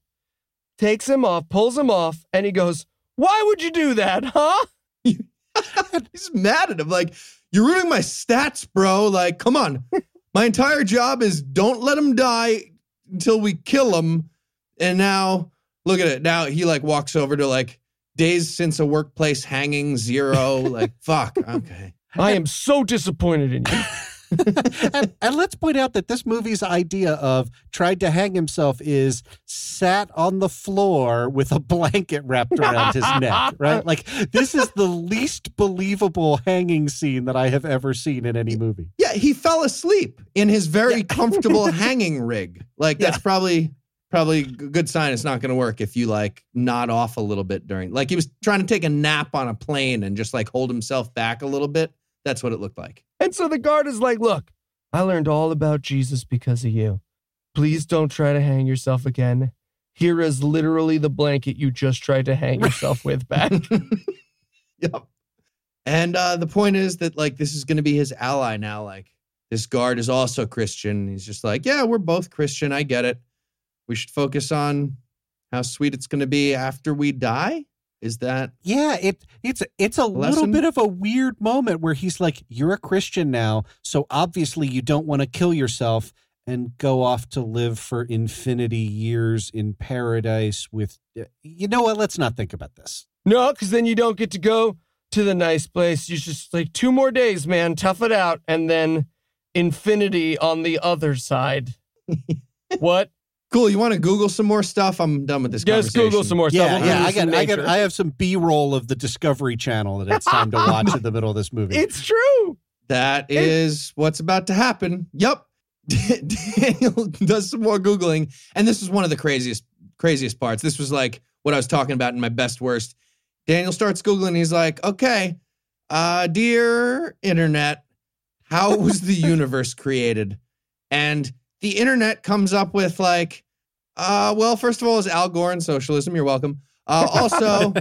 takes him off, pulls him off, and he goes, Why would you do that, huh? He's mad at him. Like, you're ruining my stats, bro. Like, come on. My entire job is don't let him die until we kill him. And now, look at it. Now he like walks over to like days since a workplace hanging zero. like, fuck. Okay. I am so disappointed in you. and, and let's point out that this movie's idea of tried to hang himself is sat on the floor with a blanket wrapped around his neck, right? Like, this is the least believable hanging scene that I have ever seen in any movie. Yeah, he fell asleep in his very comfortable hanging rig. Like, that's probably probably a good sign it's not going to work if you like nod off a little bit during like he was trying to take a nap on a plane and just like hold himself back a little bit that's what it looked like And so the guard is like, Look, I learned all about Jesus because of you. Please don't try to hang yourself again. Here is literally the blanket you just tried to hang yourself with back. yep. And uh, the point is that like this is going to be his ally now. Like this guard is also Christian. He's just like, yeah, we're both Christian. I get it. We should focus on how sweet it's going to be after we die. Is that Yeah, it it's it's a little Lesson? bit of a weird moment where he's like, "You're a Christian now, so obviously you don't want to kill yourself and go off to live for infinity years in paradise with." You know what? Let's not think about this. no, because then you don't get to go to the nice place. You just like two more days, man. Tough it out. And then infinity on the other side. what? Cool? You want to Google some more stuff? I'm done with this. Just Google some more Yeah, stuff. We'll yeah. do I this got, I got, nature. I have some B roll of the Discovery Channel that it's time to watch in the middle of this movie. It's true. That is what's about to happen. Yep. Daniel does some more Googling. And this is one of the craziest, craziest parts. This was like what I was talking about in my best worst. Daniel starts Googling. He's like, okay, uh, dear internet, how was the universe created? And the internet comes up with like, uh, well, first of all, is Al Gore and socialism. You're welcome. Uh, also,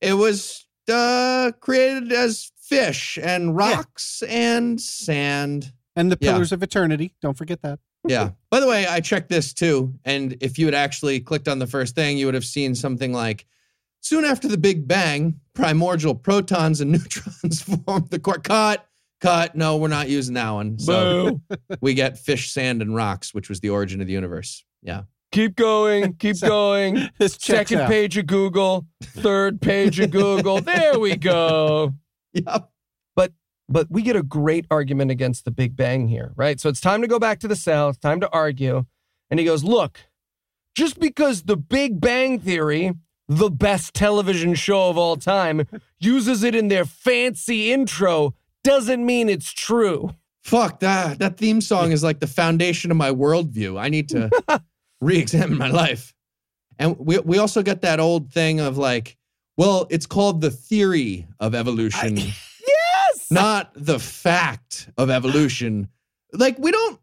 it was uh, created as fish and rocks and sand. and the yeah. Pillars of Eternity. Don't forget that. Yeah. By the way, I checked this too. And if you had actually clicked on the first thing, you would have seen something like soon after the Big Bang, primordial protons and neutrons formed the quark. Cut, cut. No, we're not using that one. So Boo. we get fish, sand, and rocks, which was the origin of the universe. Yeah. Keep going. Keep So- going. This Second out. page of Google. Third page of Google. There we go. Yep. But but we get a great argument against the Big Bang here, right? So it's time to go back to the cell. It's time to argue. And he goes, Look, just because the Big Bang Theory, the best television show of all time, uses it in their fancy intro doesn't mean it's true. Fuck that. That theme song is like the foundation of my worldview. I need to re-examine my life. And we we also get that old thing of like, well, it's called the theory of evolution, Yes. not the fact of evolution. Like we don't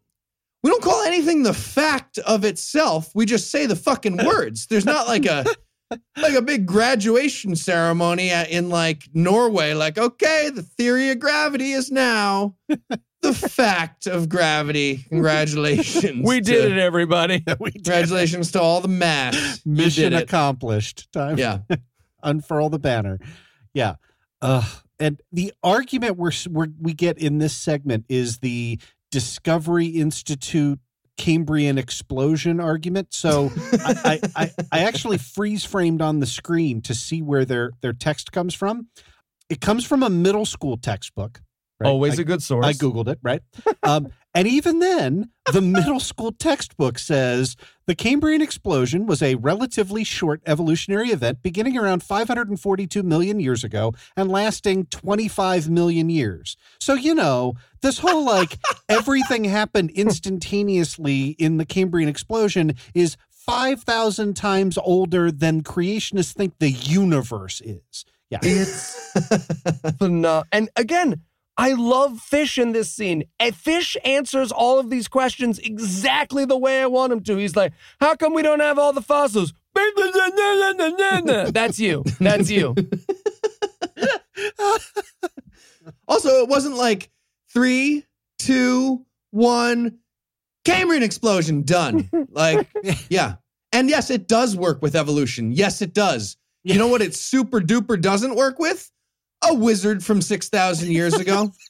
we don't call anything the fact of itself. We just say the fucking words. There's not like a like a big graduation ceremony in like Norway. Like, okay, the theory of gravity is now the fact of gravity. Congratulations. we did to- it, everybody. We did. Congratulations to all the math. Mission accomplished. Time Yeah. unfurl the banner. Yeah. Uh, and the argument we're, we're, we get in this segment is the Discovery Institute Cambrian explosion argument. So I, I, I, I actually freeze framed on the screen to see where their, their text comes from. It comes from a middle school textbook, Right? Always I- a good source. I Googled it, right? um, and even then, the middle school textbook says the Cambrian explosion was a relatively short evolutionary event beginning around 542 million years ago and lasting 25 million years. So, you know, this whole like everything happened instantaneously in the Cambrian explosion is 5,000 times older than creationists think the universe is. Yeah. It's phenomenal. And again, I love Fish in this scene. And Fish answers all of these questions exactly the way I want him to. He's like, "How come we don't have all the fossils?" That's you. That's you. Also, it wasn't like three, two, one, Cambrian explosion, done. Like, yeah. And yes, it does work with evolution. Yes, it does. You know what it super duper doesn't work with? A wizard from 6,000 years ago.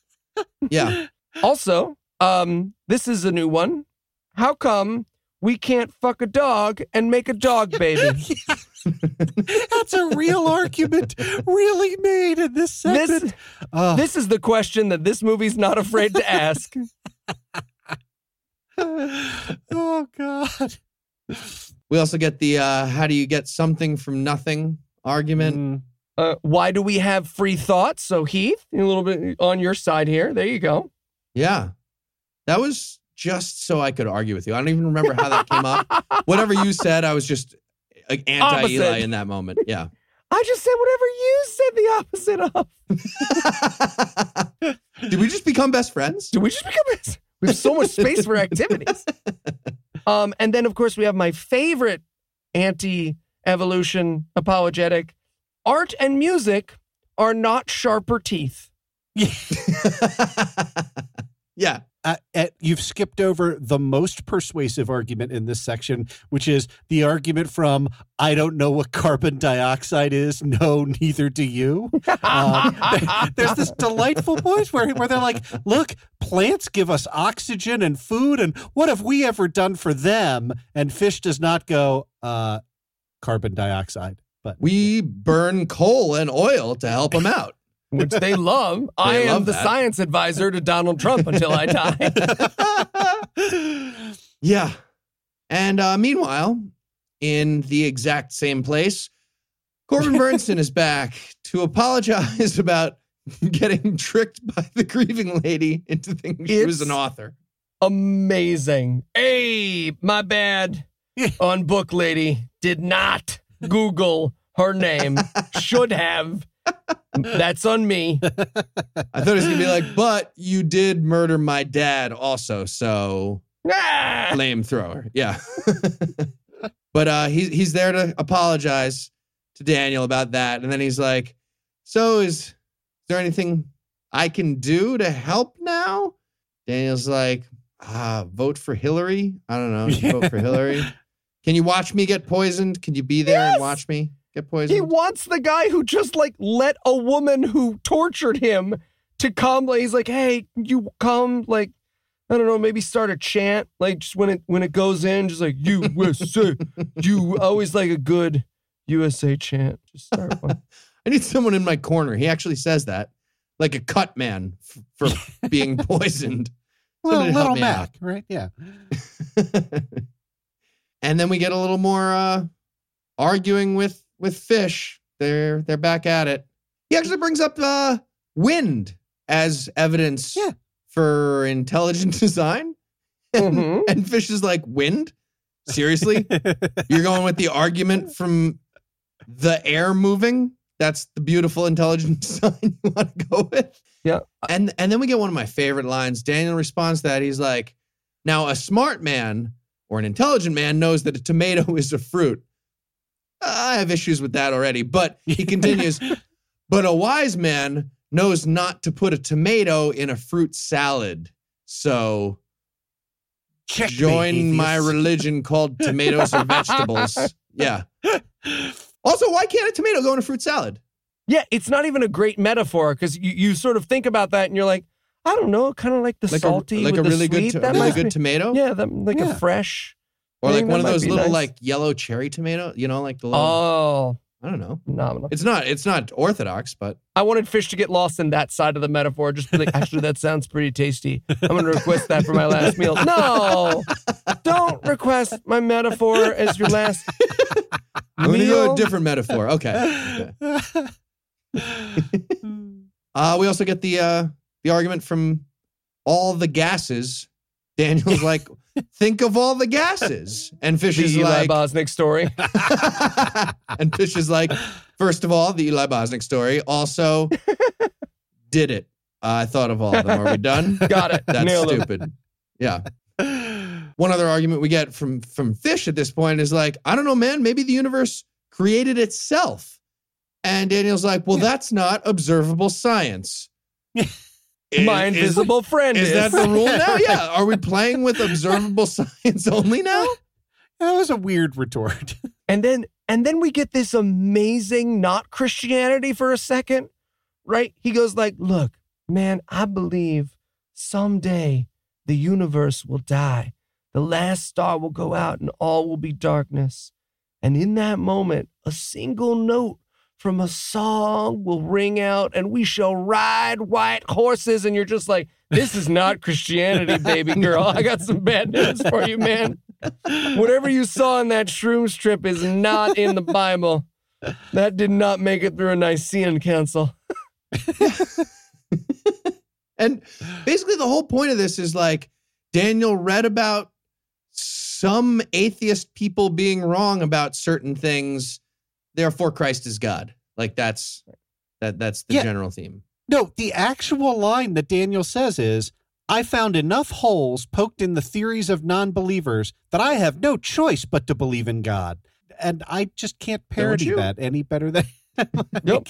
Yeah. Also, um, this is a new one. How come we can't fuck a dog and make a dog baby? That's a real argument, really made in this segment. This, Oh. this is the question that this movie's not afraid to ask. oh God. We also get the uh, how do you get something from nothing argument. Mm. Uh, why do we have free thoughts? So, Heath, a little bit on your side here. There you go. Yeah. That was just so I could argue with you. I don't even remember how that came up. Whatever you said, I was just uh, anti Eli in that moment. Yeah. I just said whatever you said the opposite of. Did we just become best friends? Do we just become this? We have so much space for activities. Um, and then, of course, we have my favorite anti evolution apologetic art and music are not sharper teeth. yeah. Uh, uh, you've skipped over the most persuasive argument in this section, which is the argument from "I don't know what carbon dioxide is." No, neither do you. Um, there's this delightful point where where they're like, "Look, plants give us oxygen and food, and what have we ever done for them?" And fish does not go, uh, "Carbon dioxide." But We burn coal and oil to help them out. which they love. I am love the that. science advisor to Donald Trump until I die. Yeah. And uh, meanwhile, in the exact same place, Corbin Bernsen is back to apologize about getting tricked by the grieving lady into thinking she was an author. Amazing. Hey, my bad. On book lady did not Google her name. Should have. That's on me. I thought it was gonna be like, but you did murder my dad also, so Ah! flamethrower. Yeah. but uh he's he's there to apologize to Daniel about that. And then he's like, So is, is there anything I can do to help now? Daniel's like, ah, vote for Hillary. I don't know. Yeah. Vote for Hillary. Can you watch me get poisoned? Can you be there Yes. and watch me get poisoned? He wants the guy who just like let a woman who tortured him to come. Like, he's like, hey, you come, like, I don't know, maybe start a chant. Like just when it when it goes in, just like USA. you always like a good USA chant. Just start one. I need someone in my corner. He actually says that. Like a cut man f- for being poisoned. well, Somebody help little me Mac, right? Yeah. And then we get a little more uh arguing with with fish. They're they're back at it. He actually brings up uh wind as evidence Yeah. for intelligent design. And, Mhm. and fish is like wind? Seriously? You're going with the argument from the air moving? That's the beautiful intelligent design you want to go with? Yeah. and and then we get one of my favorite lines. Daniel responds to that. He's like now a smart man or an intelligent man knows that a tomato is a fruit i have issues with that already but he continues but a wise man knows not to put a tomato in a fruit salad so Checkmate, join my religion called tomatoes or vegetables. Yeah. Also, why can't a tomato go in a fruit salad? Yeah, it's not even a great metaphor because you, you sort of think about that and you're like, I don't know, kind of like the Like salty a like with a the really sweet. good to- that a really good be- tomato, Yeah, that, like Yeah. a fresh. or like one of those little nice. like yellow cherry tomato. You know, like the little. Oh, I don't know. Phenomenal. It's not it's not orthodox, but I wanted fish to get lost in that side of the metaphor. Just be like, actually, that sounds pretty tasty. I'm going to request that for my last meal. No, don't request my metaphor as your last I'm gonna go a different metaphor. Okay. okay. Uh, we also get the uh, the argument from all the gases. Daniel's like, think of all the gases, and Fish The is Eli like, Bosnick story. and Fish is like, first of all, the Eli Bosnick story. Also, did it. I thought of all of them. Are we done? Got it. That's Nailed stupid. Yeah. One other argument we get from from Fish at this point is like, I don't know, man. Maybe the universe created itself. And Daniel's like, well, that's not observable science. Is- My is- invisible friend Is is. that the rule now? Yeah. Are we playing with observable science only now? That was a weird retort. And then and then we get this amazing not Christianity for a second, right? He goes like, "Look, man, I believe someday the universe will die. The last star will go out and all will be darkness. And in that moment, a single note from a song will ring out and we shall ride white horses and you're just like, "This is not Christianity, baby girl. I got some bad news for you, man." Whatever you saw in that shroom strip is not in the Bible. That did not make it through a Nicene Council. And basically, the whole point of this is like Daniel read about some atheist people being wrong about certain things. Therefore, Christ is God. Like that's that. That's the Yeah. general theme. No, the actual line that Daniel says is I found enough holes poked in the theories of non believers that I have no choice but to believe in God. And I just can't parody that any better than. like, Nope.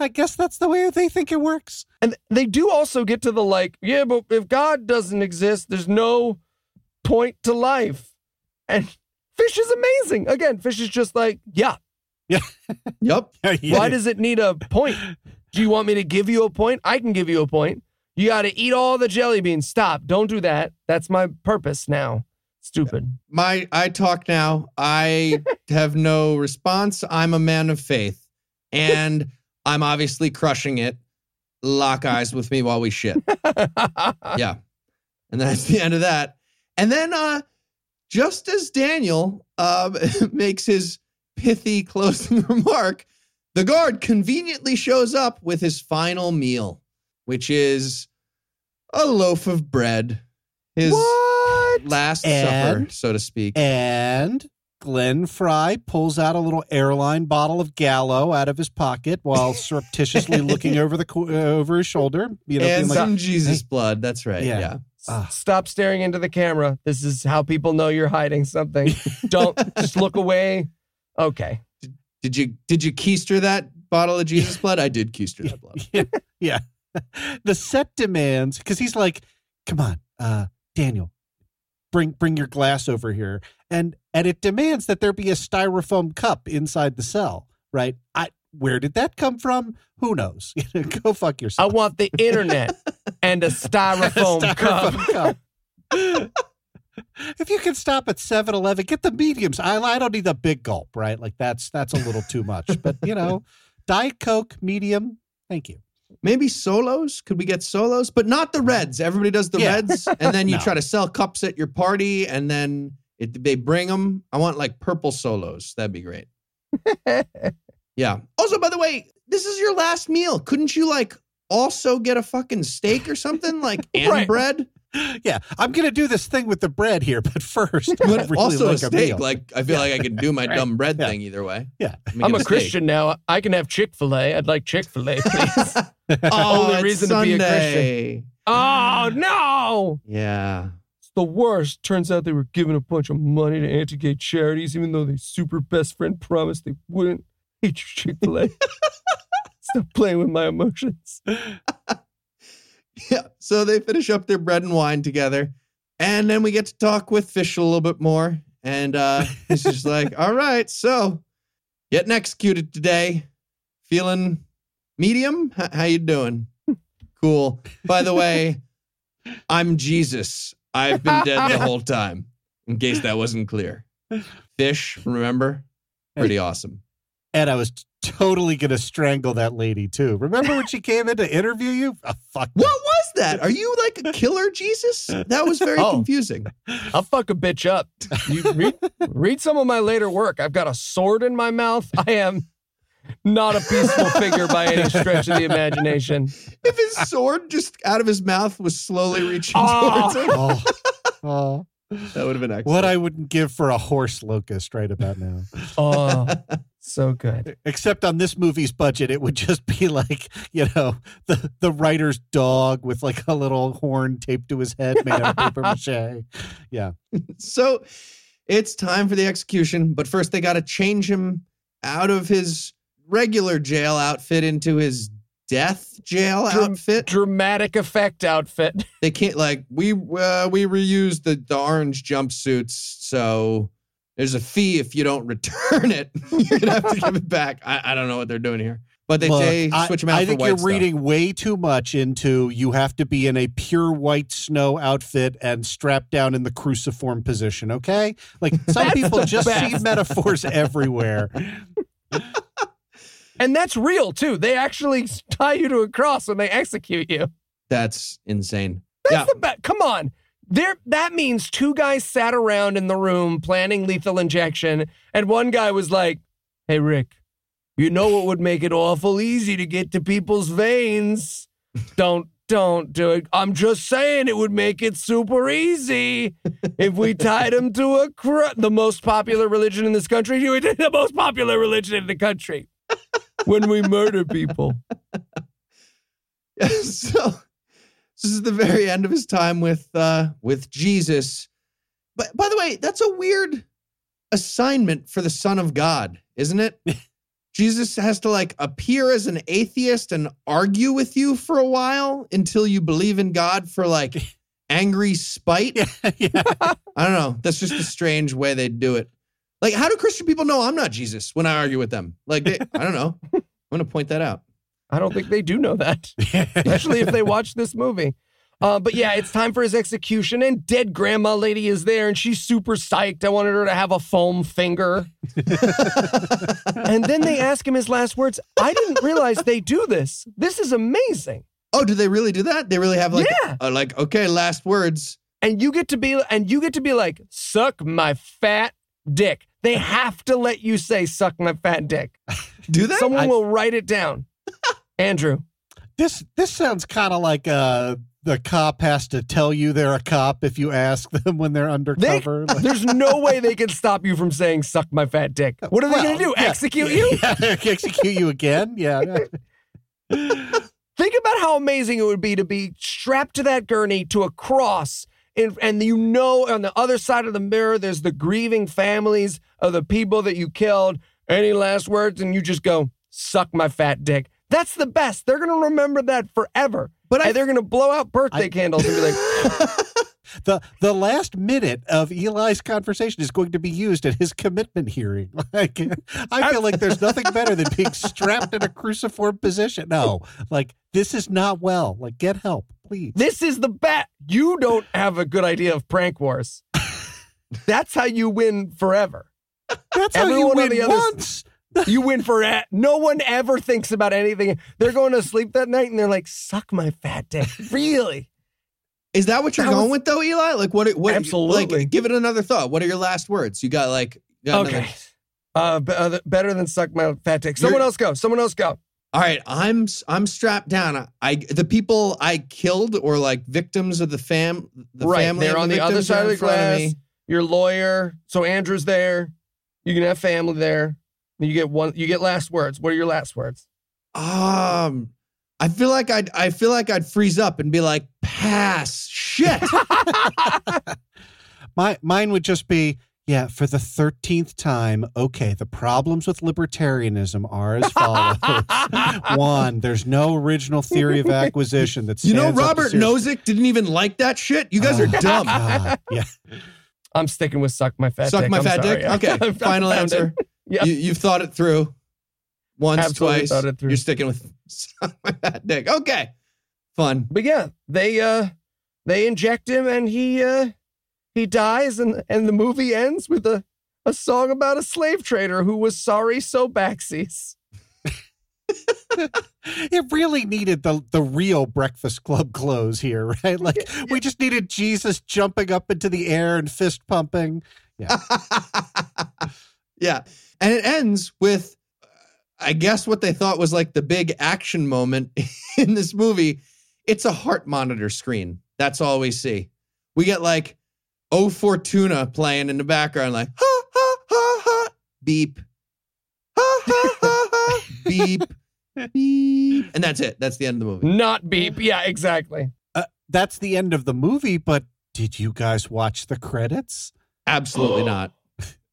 I guess that's the way they think it works. And they do also get to the like, yeah, but if God doesn't exist, there's no point to life. And Fish is amazing. Again, Fish is just like, yeah, Yep. why does it need a point? Do you want me to give you a point? I can give you a point. You got to eat all the jelly beans. Stop. Don't do that. That's my purpose now. Stupid. My I talk now. I have no response. I'm a man of faith, and I'm obviously crushing it. Lock eyes with me while we shit. yeah. And that's the end of that. And then uh just as Daniel uh, makes his pithy closing remark, the guard conveniently shows up with his final meal, which is a loaf of bread. His what? last supper, so to speak. And Glenn Frey pulls out a little airline bottle of Gallo out of his pocket while surreptitiously looking over the uh, over his shoulder. You know, and being like, some Jesus blood. That's right. Yeah. Yeah. Ah. Stop staring into the camera. This is how people know you're hiding something. Don't just look away. Okay. Did you did you keister that bottle of Jesus blood? I did keister that blood. yeah, yeah. The set demands because he's like, "Come on, uh, Daniel, bring bring your glass over here," and and it demands that there be a styrofoam cup inside the cell. Right? I where did that come from? Who knows? Go fuck yourself. I want the internet and a styrofoam, cup. Styrofoam cup. If you can stop at 7-Eleven, get the mediums. I, I don't need the big gulp, right? Like that's that's a little too much. But you know, Diet Coke, medium. Thank you. Maybe solos? Could we get solos? But not the reds. Everybody does the Yeah. reds, and then you No. try to sell cups at your party, and then it, they bring them. I want like purple solos. That'd be great. yeah. Also, by the way, this is your last meal. Couldn't you like also get a fucking steak or something like and Right. bread? Yeah, I'm gonna do this thing with the bread here, but first, I But really also like a steak. meal. like I feel like I can do my Right. dumb bread Yeah. thing either way. Yeah. Let I'm get a. Christian now. I can have Chick fil A. I'd like Chick fil A, please. Oh, Only it's reason to be a Christian. Oh, mm. no. Yeah. It's the worst. Turns out they were giving a bunch of money to anti gay charities, even though their super best friend promised they wouldn't. Hate you, Chick fil A. Stop playing with my emotions. Yeah. So they finish up their bread and wine together. And then we get to talk with Fish a little bit more. And uh he's just like, all right, so getting executed today. Feeling medium? H- how you doing? Cool. By the way, I'm Jesus. I've been dead the whole time. In case that wasn't clear. Fish, remember? Pretty awesome. and I was totally going to strangle that lady too. Remember when she came in to interview you? Oh, fuck. What was that? Are you like a killer Jesus? That was very Oh. confusing. I'll fuck a bitch up. You read, read some of my later work. I've got a sword in my mouth. I am not a peaceful figure by any stretch of the imagination. If his sword just out of his mouth was slowly reaching Oh. towards him, Oh, oh, that would have been excellent. what I wouldn't give for a horse locust right about now. Oh, so good. Except on this movie's budget, it would just be like, you know, the, the writer's dog with like a little horn taped to his head made out of paper mache. Yeah. So it's time for the execution, but first they got to change him out of his regular jail outfit into his death jail Dram- outfit. Dramatic effect outfit. They can't like we uh, we reused the the orange jumpsuits, so there's a fee if you don't return it. You're gonna have to give it back. I, I don't know what they're doing here, but they Look, say I- switch him out I for think white you're stuff. reading way too much into you have to be in a pure white snow outfit and strapped down in the cruciform position, okay? Like some people the just see metaphors everywhere. And that's real too. They actually tie you to a cross when they execute you. That's insane. That's yeah, the best. Come on. There that means two guys sat around in the room planning lethal injection, and one guy was like, Hey Rick, you know what would make it awful easy to get to people's veins? Don't don't do it. I'm just saying it would make it super easy if we tied him to a cr- the most popular religion in this country. You the most popular religion in the country. when we murder people. so this is the very end of his time with uh with Jesus. But by the way, that's a weird assignment for the Son of God, isn't it? Jesus has to like appear as an atheist and argue with you for a while until you believe in God for like angry spite. yeah. I don't know. That's just a strange way they do it. Like, how do Christian people know I'm not Jesus when I argue with them? Like, they, I don't know. I'm going to point that out. I don't think they do know that, especially if they watch this movie. Uh, but yeah, it's time for his execution, and dead grandma lady is there, and she's super psyched. I wanted her to have a foam finger. and then they ask him his last words. I didn't realize they do this. This is amazing. Oh, do they really do that? They really have like, Yeah. uh, like, okay, last words. And you get to be, and you get to be like, suck my fat dick. They have to let you say, suck my fat dick. Do they? Someone I- will write it down. Andrew. This this sounds kind of like uh the cop has to tell you they're a cop if you ask them when they're They, undercover. Like- there's no way they can stop you from saying "suck my fat dick." What are they Well, going to do? yeah, Execute you? Yeah, execute you again? Yeah. Think about how amazing it would be to be strapped to that gurney to a cross, and and you know on the other side of the mirror there's the grieving families of the people that you killed. Any last words? And you just go, "Suck my fat dick." That's the best. They're going to remember that forever. But I- and they're going to blow out birthday I- candles and be like, the the last minute of Eli's conversation is going to be used at his commitment hearing. Like I feel like there's nothing better than being strapped in a cruciform position. No, like this is not well. Like get help, please. This is the bet. You don't have a good idea of prank wars. That's how you win forever. That's how you everyone on win the other- once. You win for it. No one ever thinks about anything. They're going to sleep that night and they're like, "Suck my fat dick." Really? Is that what you're That was- going with though, Eli? Like, what? what Absolutely. Like, give it another thought. What are your last words? You got like, you got Okay. another- Uh, be- uh, better than suck my fat dick. Someone You're- else go. Someone else go. All right, I'm I'm strapped down. I, I the people I killed or like victims of the fam the right. family They're on the other side of the glass. me. Your lawyer. So Andrew's there. You can have family there. You get one. You get last words. What are your last words? Um, I feel like I'd I feel like I'd freeze up and be like, pass, shit. My mine would just be yeah, for the 13th time, okay, the problems with libertarianism are as follows. One, there's no original theory of acquisition that you know, stands up to Robert Nozick didn't even like that shit. You guys are Oh, dumb. God, Yeah. I'm sticking with suck my fat Suck dick. my I'm fat sorry. dick. Okay, final found it. answer. Yeah. You, you've thought it through once, Absolutely twice. thought it through. You're sticking with suck my dick. Okay, fun. But yeah, they uh they inject him and he uh he dies and and the movie ends with a A song about a slave trader who was sorry so backsies. It really needed the the real Breakfast Club clothes here, right? Like we just needed Jesus jumping up into the air and fist pumping. Yeah. yeah. And it ends with, I guess, what they thought was like the big action moment in this movie. It's a heart monitor screen. That's all we see. We get like Oh Fortuna playing in the background, like ha ha ha ha beep. Ha ha ha ha beep. Beep. And that's it. That's the end of the movie. Not beep. Yeah, exactly. Uh, that's the end of the movie, but did you guys watch the credits? Absolutely not.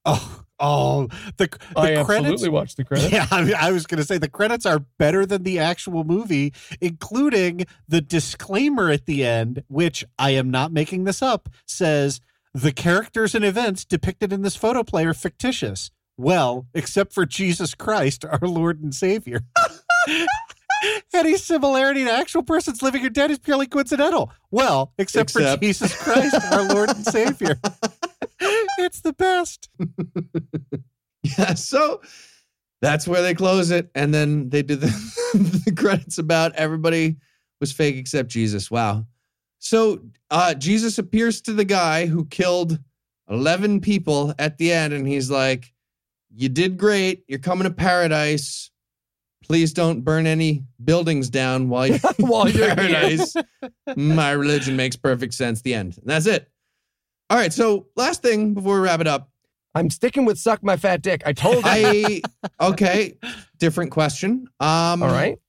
Oh, oh, the, the I credits. absolutely watched the credits. Yeah, I, mean, I was going to say the credits are better than the actual movie, including the disclaimer at the end, which I am not making this up, says the characters and events depicted in this photoplay are fictitious. Well, except for Jesus Christ, our Lord and Savior. Any similarity to actual persons living or dead is purely coincidental. Well, except, for Jesus Christ, our Lord and Savior. it's the best. Yeah, so that's where they close it, and then they do the, the credits about everybody was fake except Jesus. Wow. So uh, Jesus appears to the guy who killed eleven people at the end, and he's like, "You did great. You're coming to paradise. Please don't burn any buildings down while you're While in you're here." paradise. My religion makes perfect sense. The end. And that's it. All right. So last thing before we wrap it up. I'm sticking with suck my fat dick. I told you. I okay, different question. Um All right.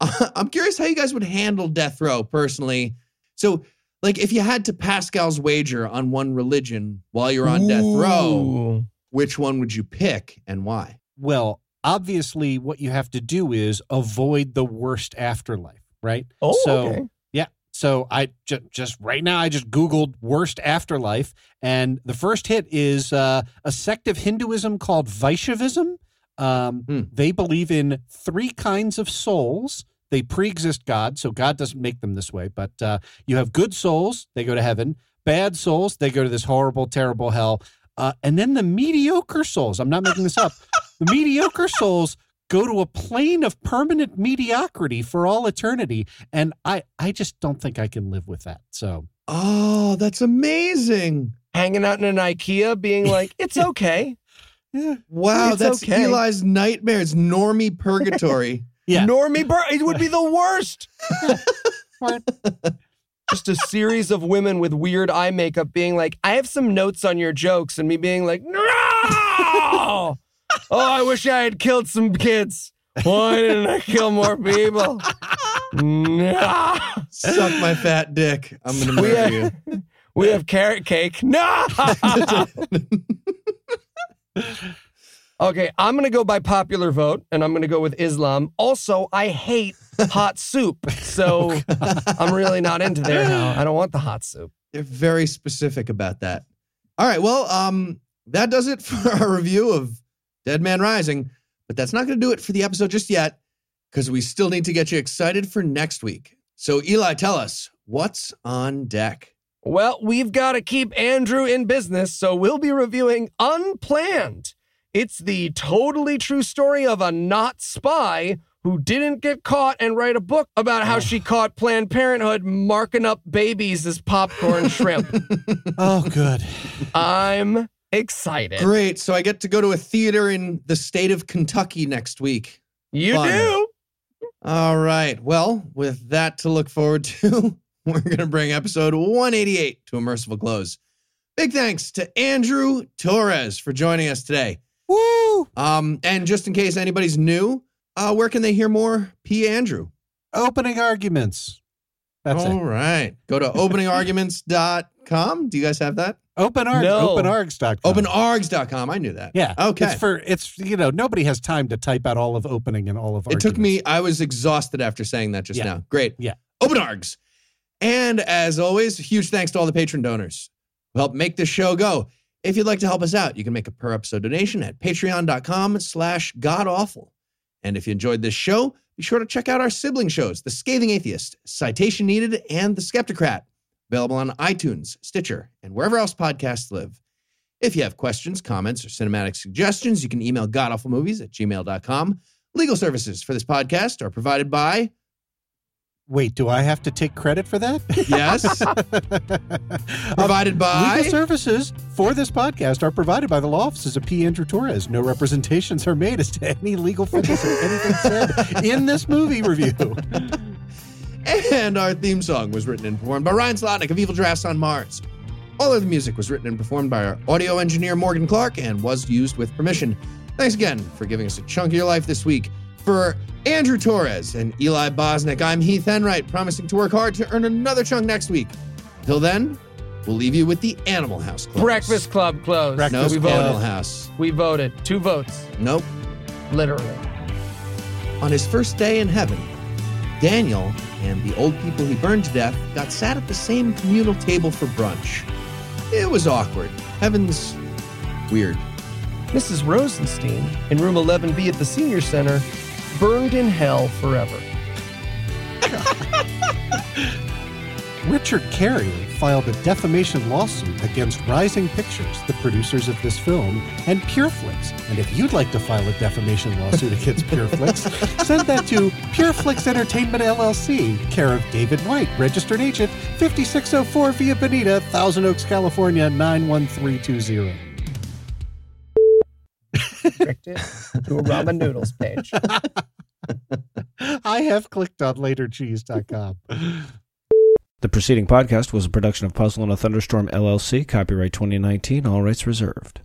I'm curious how you guys would handle death row personally. So, like if you had to Pascal's wager on one religion while you're on death row, which one would you pick and why? Well, obviously, what you have to do is avoid the worst afterlife, right? Oh, so, okay. So I just right now I just googled worst afterlife, and the first hit is uh, a sect of Hinduism called Vaishnavism. Um, Hmm. They believe in three kinds of souls. They pre-exist God, so God doesn't make them this way. But uh, you have good souls; they go to heaven. Bad souls; they go to this horrible, terrible hell. Uh, and then the mediocre souls. I'm not making this up. The mediocre souls go to a plane of permanent mediocrity for all eternity and i i just don't think i can live with that so Oh, that's amazing. Hanging out in an IKEA, being like, "It's okay." yeah Wow, It's that's okay. Eli's nightmare. It's normie purgatory. Yeah. Normie Bur it would be the worst. Just a series of women with weird eye makeup being like, I have some notes on your jokes, and me being like, No! Oh, I wish I had killed some kids. Why didn't I kill more people? No. Suck my fat dick. I'm gonna We marry you. have, we have carrot cake. No. okay, I'm gonna go by popular vote, and I'm gonna go with Islam. Also, I hate hot soup, so I'm really not into there now. I don't want the hot soup. They're very specific about that. All right, well, um, that does it for our review of Dead Man Rising, but that's not going to do it for the episode just yet because we still need to get you excited for next week. So, Eli, tell us what's on deck. Well, we've got to keep Andrew in business, so we'll be reviewing Unplanned. It's the totally true story of a not spy who didn't get caught and write a book about how she caught Planned Parenthood marking up babies as popcorn shrimp. oh good I'm excited. Great. So, I get to go to a theater in the state of Kentucky next week. You Fun. do? All right. Well, with that to look forward to, we're going to bring episode 188 to a merciful close. Big thanks to Andrew Torrez for joining us today. woo Um, and just in case anybody's new, uh, where can they hear more P. Andrew? opening arguments that's All it right. Go to openingarguments.com. Do you guys have that? Open arg No. openargs.com Openargs.com. I knew that. yeah Okay. it's for it's you know nobody has time to type out all of opening and all of It took me, I was exhausted after saying that just Yeah. now. Great. Yeah. OpenArgs. And as always, huge thanks to all the patron donors who help make this show go. If you'd like to help us out, you can make a per episode donation at patreon.com slash godawful. And if you enjoyed this show, be sure to check out our sibling shows, The Scathing Atheist, Citation Needed, and The Skeptocrat, available on iTunes, Stitcher, and wherever else podcasts live. If you have questions, comments, or cinematic suggestions, you can email godawfulmovies at gmail.com. Legal services for this podcast are provided by, Wait, do I have to take credit for that? yes, provided um, by, Legal services for this podcast are provided by the law offices of P. Andrew Torrez. No representations are made as to any legal fitness of anything said in this movie review. And our theme song was written and performed by Ryan Slotnick of Evil Giraffes on Mars. All of the music was written and performed by our audio engineer Morgan Clarke and was used with permission. Thanks again for giving us a chunk of your life this week. For Andrew Torrez and Eli Bosnick, I'm Heath Enright, promising to work hard to earn another chunk next week. Till then, we'll leave you with the Animal House close. Breakfast Club closed. Breakfast Nope, we Animal voted. House. We voted. Two votes, Nope. literally. On his first day in heaven, Daniel and the old people he burned to death got sat at the same communal table for brunch. It was awkward. Heaven's weird. Mrs. Rosenstein in room 11B at the Senior Center burned in hell forever. Richard Carrier filed a defamation lawsuit against Rising Pictures, the producers of this film, and Pureflix. And if you'd like to file a defamation lawsuit against Pureflix, send that to Pureflix Entertainment LLC, care of David White, registered agent, 5604 Via Bonita, Thousand Oaks, California, 91320. Restricted to a ramen noodles page. I have clicked on latercheese.com. The preceding podcast was a production of Puzzle and a Thunderstorm LLC, copyright 2019, all rights reserved.